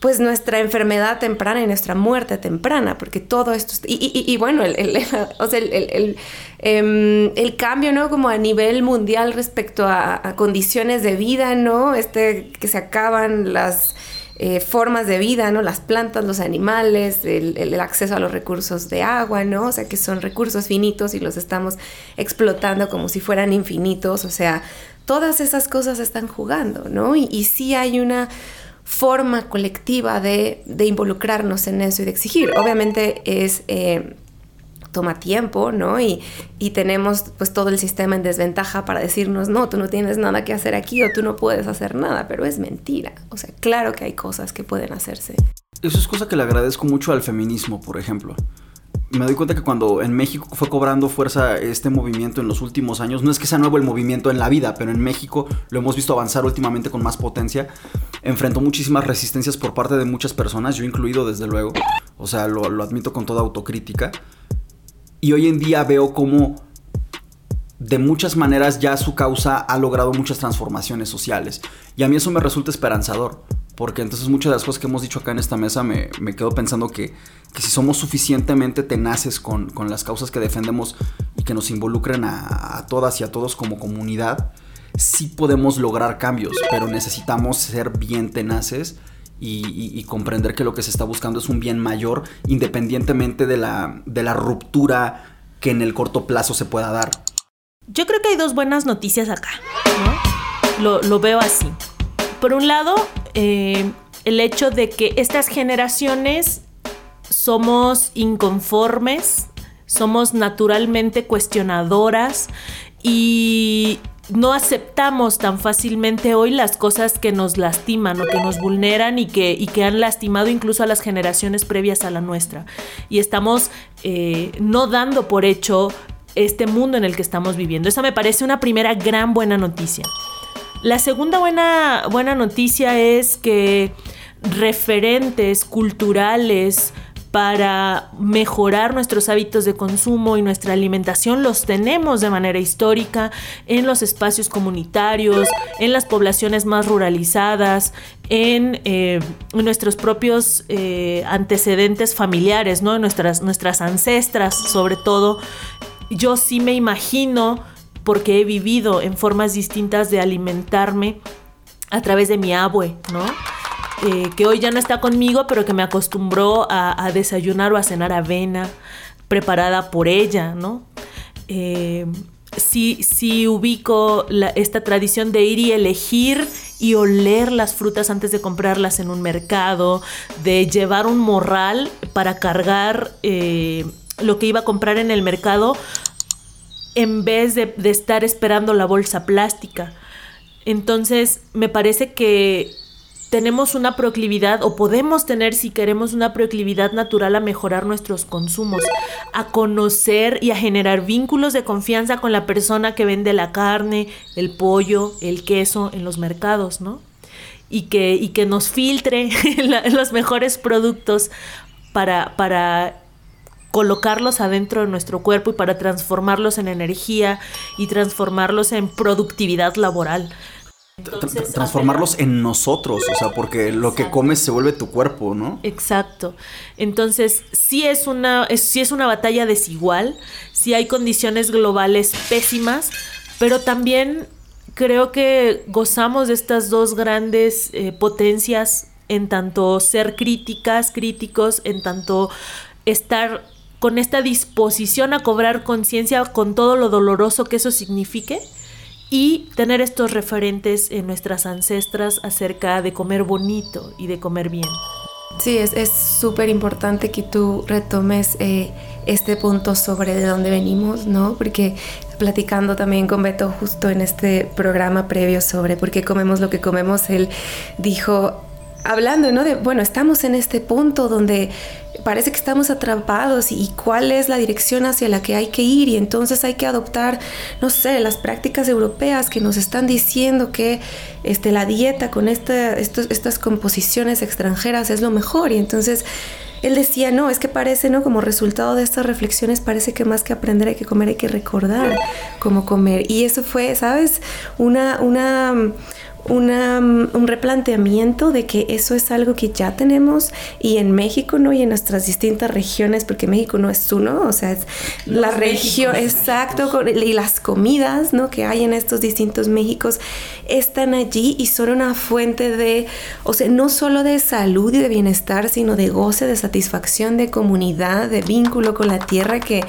pues nuestra enfermedad temprana y nuestra muerte temprana, porque todo esto, y, bueno, el, el, <laughs> o sea, el, em, el, cambio, ¿no? Como a nivel mundial respecto a, condiciones de vida, ¿no? Este, que se acaban las eh, formas de vida, ¿no? Las plantas, los animales, el, acceso a los recursos de agua, ¿no? O sea, que son recursos finitos y los estamos explotando como si fueran infinitos, o sea, todas esas cosas están jugando, ¿no? Y, y sí hay una forma colectiva de, involucrarnos en eso y de exigir. Obviamente es... Eh, toma tiempo, ¿no? Y, tenemos pues todo el sistema en desventaja para decirnos, no, tú no tienes nada que hacer aquí o tú no puedes hacer nada, pero es mentira. O sea, claro que hay cosas que pueden hacerse. Eso es cosa que le agradezco mucho al feminismo, por ejemplo me doy cuenta que cuando en México fue cobrando fuerza este movimiento en los últimos años, no es que sea nuevo el movimiento en la vida, pero en México lo hemos visto avanzar últimamente con más potencia, enfrentó muchísimas resistencias por parte de muchas personas, yo incluido desde luego, o sea, lo, admito con toda autocrítica, y hoy en día veo cómo de muchas maneras ya su causa ha logrado muchas transformaciones sociales, y a mí eso me resulta esperanzador porque entonces muchas de las cosas que hemos dicho acá en esta mesa me, quedo pensando que, si somos suficientemente tenaces con, las causas que defendemos y que nos involucren a, todas y a todos como comunidad, sí podemos lograr cambios, pero necesitamos ser bien tenaces y, comprender que lo que se está buscando es un bien mayor independientemente de la, de la ruptura que en el corto plazo se pueda dar. Yo creo que hay dos buenas noticias acá, Lo, lo veo así. Por un lado, eh, el hecho de que estas generaciones somos inconformes, somos naturalmente cuestionadoras y no aceptamos tan fácilmente hoy las cosas que nos lastiman o que nos vulneran y que, y que han lastimado incluso a las generaciones previas a la nuestra. Y estamos eh, no dando por hecho este mundo en el que estamos viviendo. Esa me parece una primera gran buena noticia. La segunda buena, buena noticia es que referentes culturales para mejorar nuestros hábitos de consumo y nuestra alimentación los tenemos de manera histórica en los espacios comunitarios, en las poblaciones más ruralizadas, en, eh, nuestros propios eh, antecedentes familiares, ¿no? nuestras, nuestras ancestras sobre todo. Yo sí me imagino porque he vivido en formas distintas de alimentarme a través de mi abue, ¿no? Eh, que hoy ya no está conmigo, pero que me acostumbró a, desayunar o a cenar avena, preparada por ella, ¿no? Eh, sí, ubico esta tradición de ir y elegir y oler las frutas antes de comprarlas en un mercado, de llevar un morral para cargar eh, lo que iba a comprar en el mercado en vez de estar esperando la bolsa plástica. Entonces, me parece que tenemos una proclividad o podemos tener si queremos una proclividad natural a mejorar nuestros consumos, a conocer y a generar vínculos de confianza con la persona que vende la carne, el pollo, el queso en los mercados, ¿no? Y que, y que nos filtre <laughs> los mejores productos para, para colocarlos adentro de nuestro cuerpo y para transformarlos en energía y transformarlos en productividad laboral transformarlos en nosotros, o sea, porque lo que comes se vuelve tu cuerpo, ¿no? Exacto. Entonces, sí es una, es, es una batalla desigual, sí hay condiciones globales pésimas, pero también creo que gozamos de estas dos grandes eh, potencias en tanto ser críticas, críticos, en tanto estar con esta disposición a cobrar conciencia con todo lo doloroso que eso signifique y tener estos referentes en nuestras ancestras acerca de comer bonito y de comer bien. Sí, es súper importante que tú retomes eh, este punto sobre de dónde venimos, ¿no? Porque platicando también con Beto justo en este programa previo sobre por qué comemos lo que comemos, él dijo, hablando, ¿no? De, bueno, estamos en este punto donde parece que estamos atrapados y, cuál es la dirección hacia la que hay que ir y entonces hay que adoptar, no sé, las prácticas europeas que nos están diciendo que este, la dieta con estas composiciones extranjeras es lo mejor y entonces él decía, no, es que parece, ¿no? Como resultado de estas reflexiones, parece que más que aprender hay que comer, hay que recordar cómo comer. Y eso fue, ¿sabes? Una, una, Mm, un replanteamiento de que eso es algo que ya tenemos y en México, ¿no? Y en nuestras distintas regiones, porque México no es uno, o sea, es la región, exacto, y las comidas, ¿no? Que hay en estos distintos Méxicos están allí y son una fuente de, o sea, no solo de salud y de bienestar, sino de goce, de satisfacción, de comunidad, de vínculo con la tierra que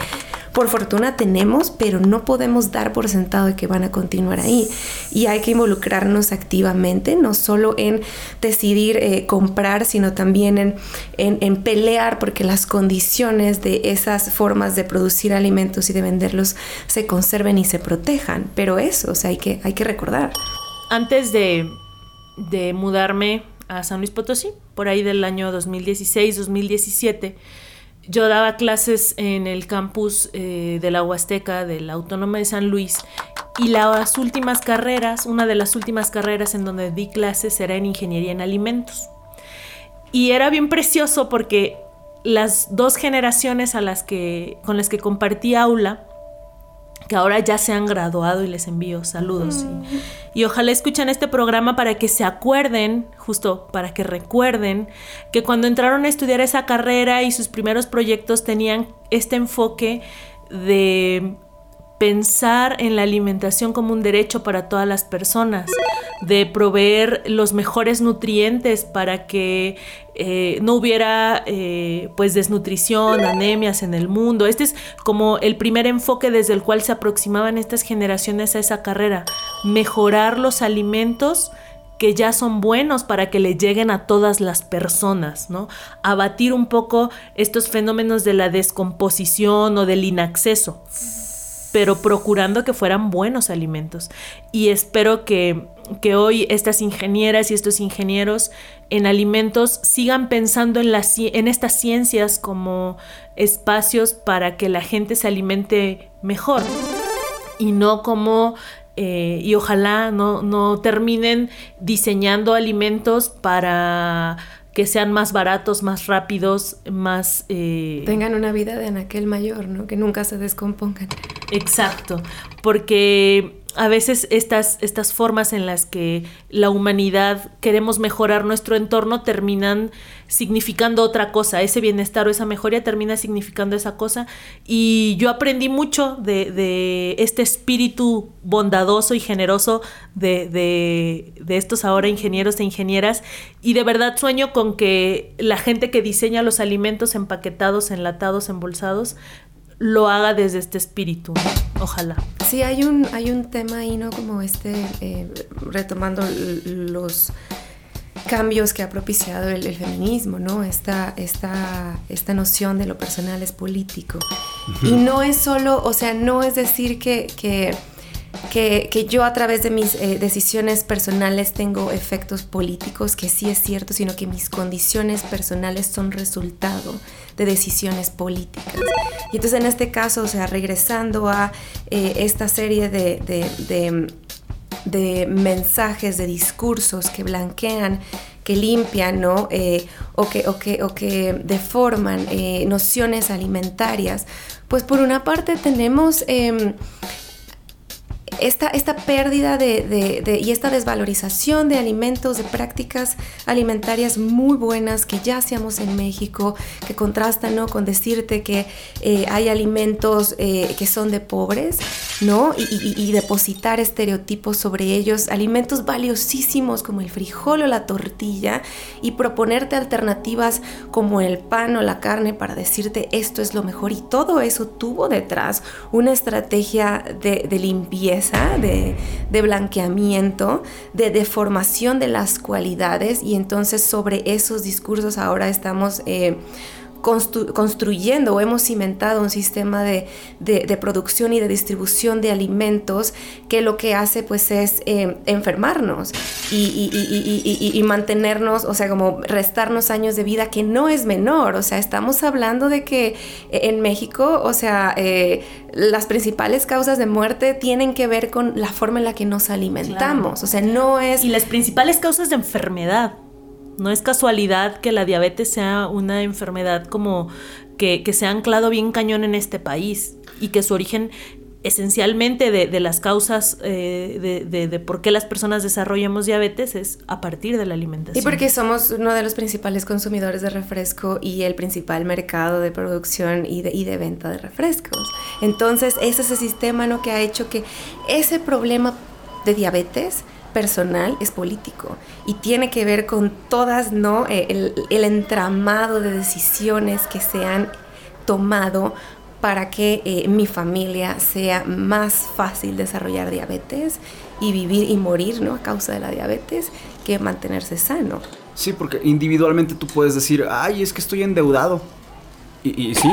por fortuna tenemos, pero no podemos dar por sentado de que van a continuar ahí. Y hay que involucrarnos activamente, no solo en decidir eh, comprar, sino también en, en, pelear porque las condiciones de esas formas de producir alimentos y de venderlos se conserven y se protejan. Pero eso, o sea, hay que, hay que recordar. Antes de, de mudarme a San Luis Potosí, por ahí del año 2016-2017, yo daba clases en el campus eh, de la Huasteca del Autónoma de San Luis y las últimas carreras, una de las últimas carreras en donde di clases era en ingeniería en alimentos. Y era bien precioso porque las dos generaciones a las que, con las que compartí aula, que ahora ya se han graduado y les envío saludos. Y, ojalá escuchen este programa para que se acuerden, justo para que recuerden, que cuando entraron a estudiar esa carrera y sus primeros proyectos tenían este enfoque de pensar en la alimentación como un derecho para todas las personas, de proveer los mejores nutrientes para que eh, no hubiera eh, pues desnutrición, anemias en el mundo. Este es como el primer enfoque desde el cual se aproximaban estas generaciones a esa carrera, mejorar los alimentos que ya son buenos para que le lleguen a todas las personas, ¿no? Abatir un poco estos fenómenos de la descomposición o del inacceso pero procurando que fueran buenos alimentos. Y espero que, hoy estas ingenieras y estos ingenieros en alimentos sigan pensando en, en estas ciencias como espacios para que la gente se alimente mejor y no como eh, y ojalá no, no terminen diseñando alimentos para que sean más baratos, más rápidos, más... Eh, Tengan una vida de aquel mayor, ¿no? Que nunca se descompongan. Exacto, porque a veces estas, estas formas en las que la humanidad queremos mejorar nuestro entorno terminan significando otra cosa, ese bienestar o esa mejoría termina significando esa cosa. Y yo aprendí mucho de, este espíritu bondadoso y generoso de, de, estos ahora ingenieros e ingenieras. Y de verdad sueño con que la gente que diseña los alimentos empaquetados, enlatados, embolsados, lo haga desde este espíritu. Ojalá. Sí, hay un, hay un tema ahí, ¿no? Como este, eh, retomando los cambios que ha propiciado el, feminismo, ¿no? Esta, esta, esta noción de lo personal es político. Y no es solo, o sea, no es decir que, que, que, yo a través de mis eh, decisiones personales tengo efectos políticos, que sí es cierto, sino que mis condiciones personales son resultado de decisiones políticas. Y entonces en este caso, o sea, regresando a eh, esta serie de, de de mensajes, de discursos que blanquean, que limpian, ¿no? Eh, o, que, o, que, o, que, deforman nociones alimentarias, pues por una parte tenemos em, esta, esta pérdida de, y esta desvalorización de alimentos, de prácticas alimentarias muy buenas que ya hacíamos en México, que contrastan ¿no? con decirte que eh, hay alimentos eh, que son de pobres, ¿no? Y, depositar estereotipos sobre ellos, alimentos valiosísimos como el frijol o la tortilla, y proponerte alternativas como el pan o la carne para decirte esto es lo mejor. Y todo eso tuvo detrás una estrategia de, de limpieza de, blanqueamiento, de deformación de las cualidades. Y entonces sobre esos discursos ahora estamos... Eh, construyendo o hemos cimentado un sistema de, producción y de distribución de alimentos que lo que hace pues es eh, enfermarnos y, mantenernos, o sea, como restarnos años de vida que no es menor, o sea, estamos hablando de que en México, o sea, eh, las principales causas de muerte tienen que ver con la forma en la que nos alimentamos, o sea, no es... Y las principales causas de enfermedad. No es casualidad que la diabetes sea una enfermedad como que, se ha anclado bien cañón en este país y que su origen esencialmente de, las causas eh, de, por qué las personas desarrollamos diabetes es a partir de la alimentación. Y porque somos uno de los principales consumidores de refresco y el principal mercado de producción y de, y de venta de refrescos. Entonces, ese es el sistema ¿no? que ha hecho que ese problema de diabetes personal es político y tiene que ver con todas, ¿no? Eh, el, entramado de decisiones que se han tomado para que eh, mi familia sea más fácil desarrollar diabetes y vivir y morir, ¿no? A causa de la diabetes que mantenerse sano. Sí, porque individualmente tú puedes decir, ay, es que estoy endeudado. Y, y sí,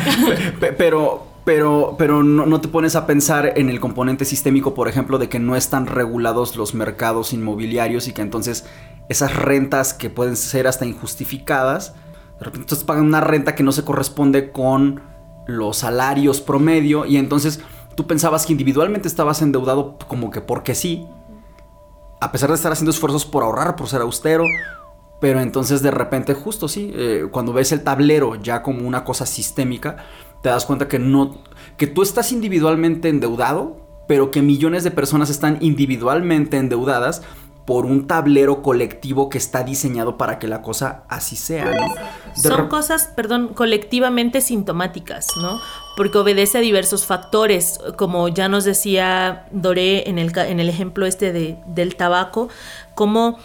<laughs> pero pero, pero no, te pones a pensar en el componente sistémico, por ejemplo, de que no están regulados los mercados inmobiliarios y que entonces esas rentas que pueden ser hasta injustificadas, de repente entonces pagan una renta que no se corresponde con los salarios promedio y entonces tú pensabas que individualmente estabas endeudado como que porque sí, a pesar de estar haciendo esfuerzos por ahorrar, por ser austero, pero entonces de repente justo sí, eh, cuando ves el tablero ya como una cosa sistémica, te das cuenta que no, que tú estás individualmente endeudado, pero que millones de personas están individualmente endeudadas por un tablero colectivo que está diseñado para que la cosa así sea, ¿no? Son cosas, perdón, colectivamente sintomáticas, ¿no? Porque obedece a diversos factores, como ya nos decía Doré en el, en el ejemplo este de, del tabaco, como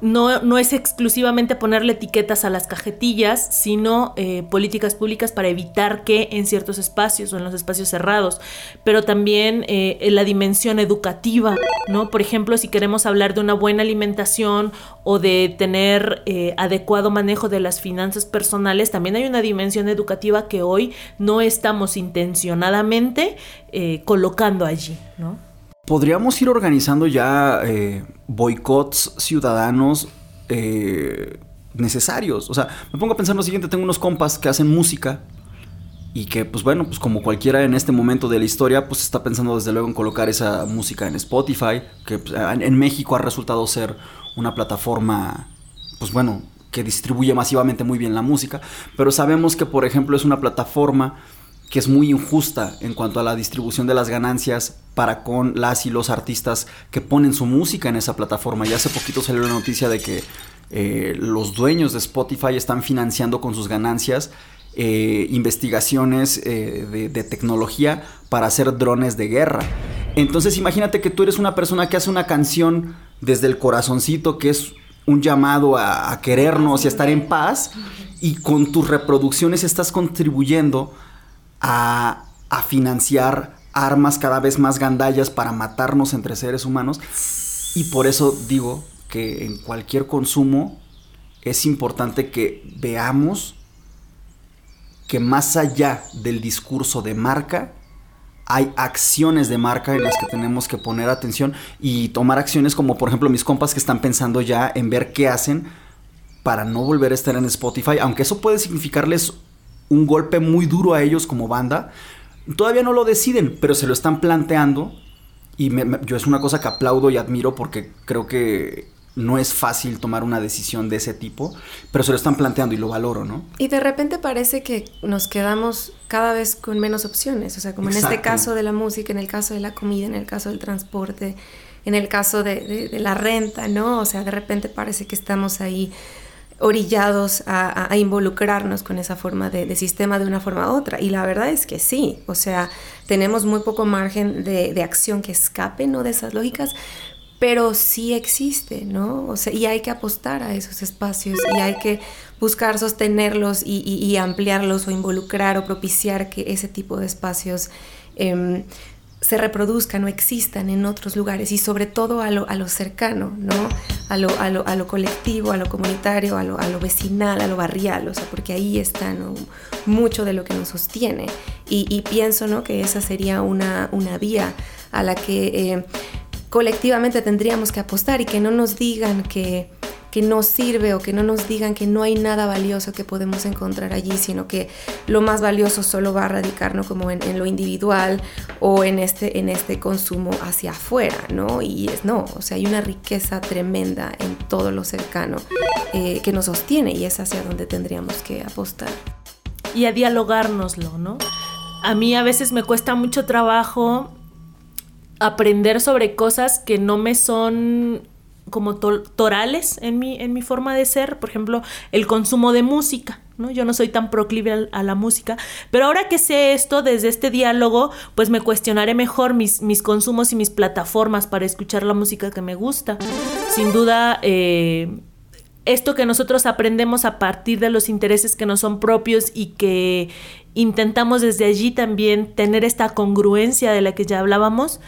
no, es exclusivamente ponerle etiquetas a las cajetillas, sino eh, políticas públicas para evitar que en ciertos espacios o en los espacios cerrados, pero también eh, en la dimensión educativa, ¿no? Por ejemplo, si queremos hablar de una buena alimentación o de tener eh, adecuado manejo de las finanzas personales, también hay una dimensión educativa que hoy no estamos intencionadamente colocando allí, ¿no? Podríamos ir organizando ya eh, boicots ciudadanos eh, necesarios. O sea, me pongo a pensar lo siguiente, tengo unos compas que hacen música y que, pues bueno, pues como cualquiera en este momento de la historia, pues está pensando desde luego en colocar esa música en Spotify, que pues, en México ha resultado ser una plataforma, pues bueno, que distribuye masivamente muy bien la música, pero sabemos que, por ejemplo, es una plataforma que es muy injusta en cuanto a la distribución de las ganancias para con las y los artistas que ponen su música en esa plataforma. Ya hace poquito salió la noticia de que eh, los dueños de Spotify están financiando con sus ganancias eh, investigaciones eh, de, de, tecnología para hacer drones de guerra. Entonces imagínate que tú eres una persona que hace una canción desde el corazoncito, que es un llamado a, a querernos y a estar en paz, y con tus reproducciones estás contribuyendo a, financiar armas cada vez más gandallas para matarnos entre seres humanos. Y por eso digo que en cualquier consumo es importante que veamos que más allá del discurso de marca, hay acciones de marca en las que tenemos que poner atención y tomar acciones como por ejemplo mis compas que están pensando ya en ver qué hacen para no volver a estar en Spotify, aunque eso puede significarles un golpe muy duro a ellos como banda, todavía no lo deciden, pero se lo están planteando y yo es una cosa que aplaudo y admiro porque creo que no es fácil tomar una decisión de ese tipo, pero se lo están planteando y lo valoro, ¿no? Y de repente parece que nos quedamos cada vez con menos opciones, o sea, como en este caso de la música, en el caso de la comida, en el caso del transporte, en el caso de, la renta, ¿no? O sea, de repente parece que estamos ahí orillados a, involucrarnos con esa forma de, sistema de una forma u otra. Y la verdad es que sí, o sea, tenemos muy poco margen de, de acción que escape, ¿no? De esas lógicas, pero sí existe, ¿no? O sea, y hay que apostar a esos espacios y hay que buscar sostenerlos y, ampliarlos o involucrar o propiciar que ese tipo de espacios em, se reproduzcan o existan en otros lugares y sobre todo a lo, a lo cercano, ¿no? A lo, a, lo, a lo, colectivo, a lo comunitario, a lo, a lo vecinal, a lo barrial, o sea, porque ahí está mucho de lo que nos sostiene. Y, pienso ¿no? que esa sería una, una vía a la que eh, colectivamente tendríamos que apostar y que no nos digan que, que no sirve o que no nos digan que no hay nada valioso que podemos encontrar allí, sino que lo más valioso solo va a radicar ¿no? como en, lo individual o en este, en este consumo hacia afuera, ¿no? Y es no, o sea, hay una riqueza tremenda en todo lo cercano eh, que nos sostiene y es hacia donde tendríamos que apostar. Y a dialogárnoslo, ¿no? A mí a veces me cuesta mucho trabajo aprender sobre cosas que no me son como torales en mi, en mi forma de ser, por ejemplo, el consumo de música. ¿no? Yo no soy tan proclive a, la música, pero ahora que sé esto, desde este diálogo, pues me cuestionaré mejor mis, mis consumos y mis plataformas para escuchar la música que me gusta. Sin duda, eh, esto que nosotros aprendemos a partir de los intereses que nos son propios y que intentamos desde allí también tener esta congruencia de la que ya hablábamos,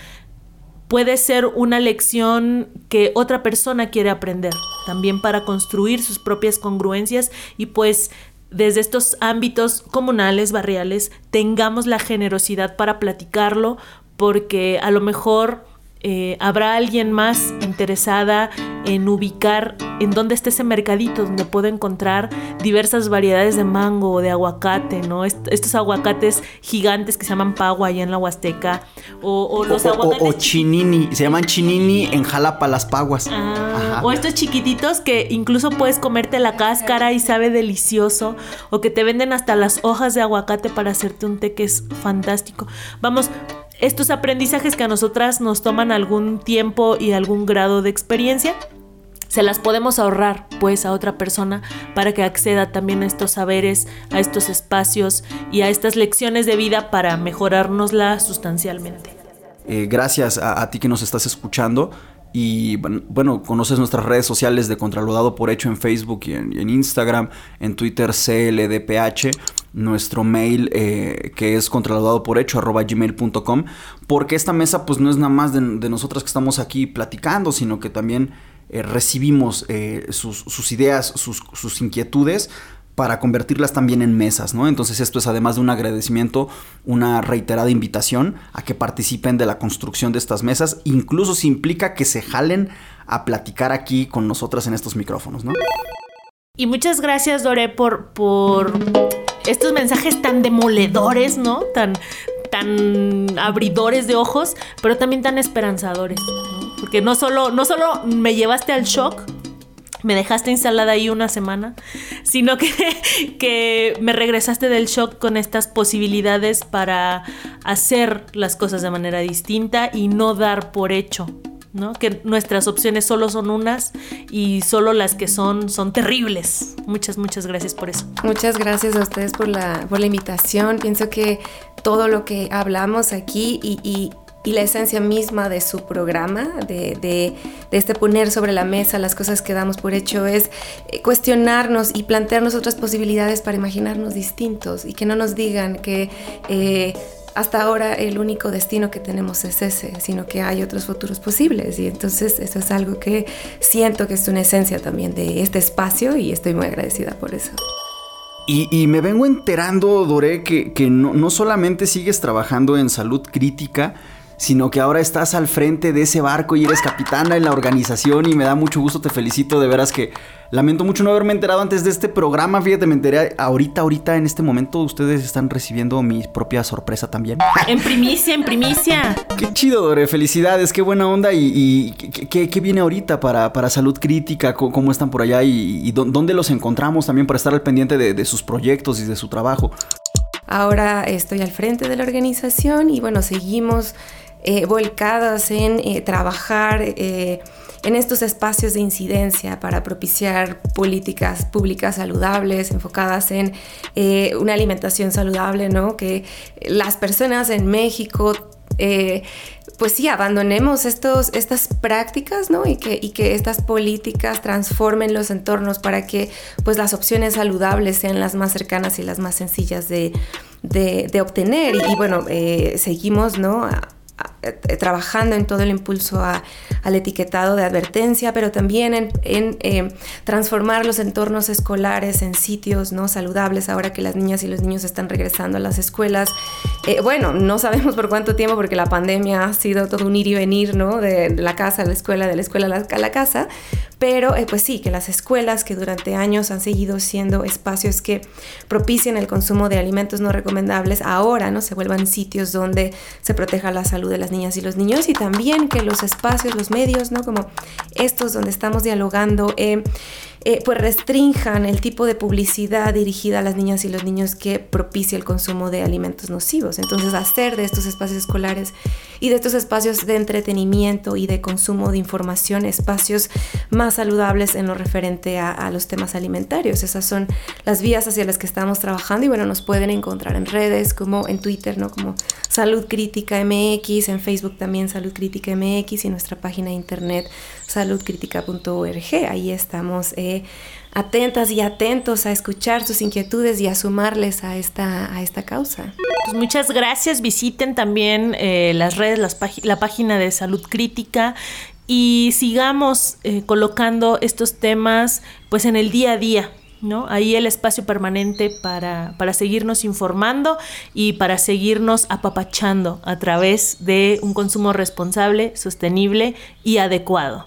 puede ser una lección que otra persona quiere aprender, también para construir sus propias congruencias y pues desde estos ámbitos comunales, barriales, tengamos la generosidad para platicarlo, porque a lo mejor eh, habrá alguien más interesada en ubicar en dónde está ese mercadito donde puedo encontrar diversas variedades de mango o de aguacate, ¿no? estos aguacates gigantes que se llaman pagua allá en la Huasteca o, los aguacates... O, chinini, se llaman chinini en Jalapa las paguas. Ah, o estos chiquititos que incluso puedes comerte la cáscara y sabe delicioso o que te venden hasta las hojas de aguacate para hacerte un té que es fantástico. Vamos, estos aprendizajes que a nosotras nos toman algún tiempo y algún grado de experiencia, se las podemos ahorrar pues a otra persona para que acceda también a estos saberes, a estos espacios y a estas lecciones de vida para mejorárnosla sustancialmente. Eh, gracias a, ti que nos estás escuchando. Y bueno, conoces nuestras redes sociales de Contralodado por Hecho en Facebook y en, Instagram, en Twitter CLDPH, nuestro mail eh, que es contralodado por hecho arroba gmail.com, porque esta mesa pues no es nada más de, nosotras que estamos aquí platicando, sino que también eh, recibimos eh, sus, ideas, sus, sus inquietudes para convertirlas también en mesas, ¿no? Entonces esto es además de un agradecimiento, una reiterada invitación a que participen de la construcción de estas mesas, incluso si implica que se jalen a platicar aquí con nosotras en estos micrófonos, ¿no? Y muchas gracias, Dore, por, por estos mensajes tan demoledores, ¿no? Tan, tan abridores de ojos, pero también tan esperanzadores, ¿no? Porque no solo, no solo me llevaste al shock, me dejaste instalada ahí una semana, sino que, <laughs> que, me regresaste del shock con estas posibilidades para hacer las cosas de manera distinta y no dar por hecho. ¿no? Que nuestras opciones solo son unas y solo las que son son terribles. Muchas, muchas gracias por eso. Muchas gracias a ustedes por la, por la invitación. Pienso que todo lo que hablamos aquí y, y y la esencia misma de su programa, de, de, este poner sobre la mesa las cosas que damos por hecho, es eh, cuestionarnos y plantearnos otras posibilidades para imaginarnos distintos y que no nos digan que... Eh, hasta ahora el único destino que tenemos es ese, sino que hay otros futuros posibles. Y entonces eso es algo que siento que es una esencia también de este espacio y estoy muy agradecida por eso. Y, me vengo enterando, Doré, que, que no, no solamente sigues trabajando en salud crítica, sino que ahora estás al frente de ese barco y eres capitana en la organización y me da mucho gusto, te felicito, de veras que lamento mucho no haberme enterado antes de este programa, fíjate, me enteré ahorita, ahorita, en este momento, ustedes están recibiendo mi propia sorpresa también. <laughs> En primicia, en primicia. Qué chido, Dore, felicidades, qué buena onda y, qué, viene ahorita para, para salud crítica, cómo, están por allá y, dónde los encontramos también para estar al pendiente de, de sus proyectos y de su trabajo. Ahora estoy al frente de la organización y bueno, seguimos eh, volcadas en eh, trabajar eh, en estos espacios de incidencia para propiciar políticas públicas saludables, enfocadas en una alimentación saludable, ¿no? Que las personas en México pues sí, abandonemos estos, estas prácticas, ¿no? Y que, y que estas políticas transformen los entornos para que pues las opciones saludables sean las más cercanas y las más sencillas de, obtener. Y, bueno, seguimos, ¿no? Eh, trabajando en todo el impulso al etiquetado de advertencia, pero también en, eh, transformar los entornos escolares en sitios no saludables ahora que las niñas y los niños están regresando a las escuelas. Eh, bueno, no sabemos por cuánto tiempo porque la pandemia ha sido todo un ir y venir, ¿no? De, la casa a la escuela, de la escuela a la, casa, pero pues sí, que las escuelas que durante años han seguido siendo espacios que propician el consumo de alimentos no recomendables, ahora no se vuelvan sitios donde se proteja la salud de las niñas y los niños y también que los espacios, los medios, ¿no? Como estos donde estamos dialogando, eh, eh, pues restrinjan el tipo de publicidad dirigida a las niñas y los niños que propicia el consumo de alimentos nocivos. Entonces, hacer de estos espacios escolares y de estos espacios de entretenimiento y de consumo de información espacios más saludables en lo referente a, los temas alimentarios. Esas son las vías hacia las que estamos trabajando y bueno, nos pueden encontrar en redes como en Twitter, ¿no? Como Salud Crítica MX, en Facebook también Salud Crítica MX y nuestra página de internet saludcritica.org. Ahí estamos eh, atentas y atentos a escuchar sus inquietudes y a sumarles a esta, a esta causa. Pues muchas gracias. Visiten también eh, las redes, la página de Salud Crítica y sigamos eh, colocando estos temas pues en el día a día ¿no? Ahí el espacio permanente para, para seguirnos informando y para seguirnos apapachando a través de un consumo responsable, sostenible y adecuado.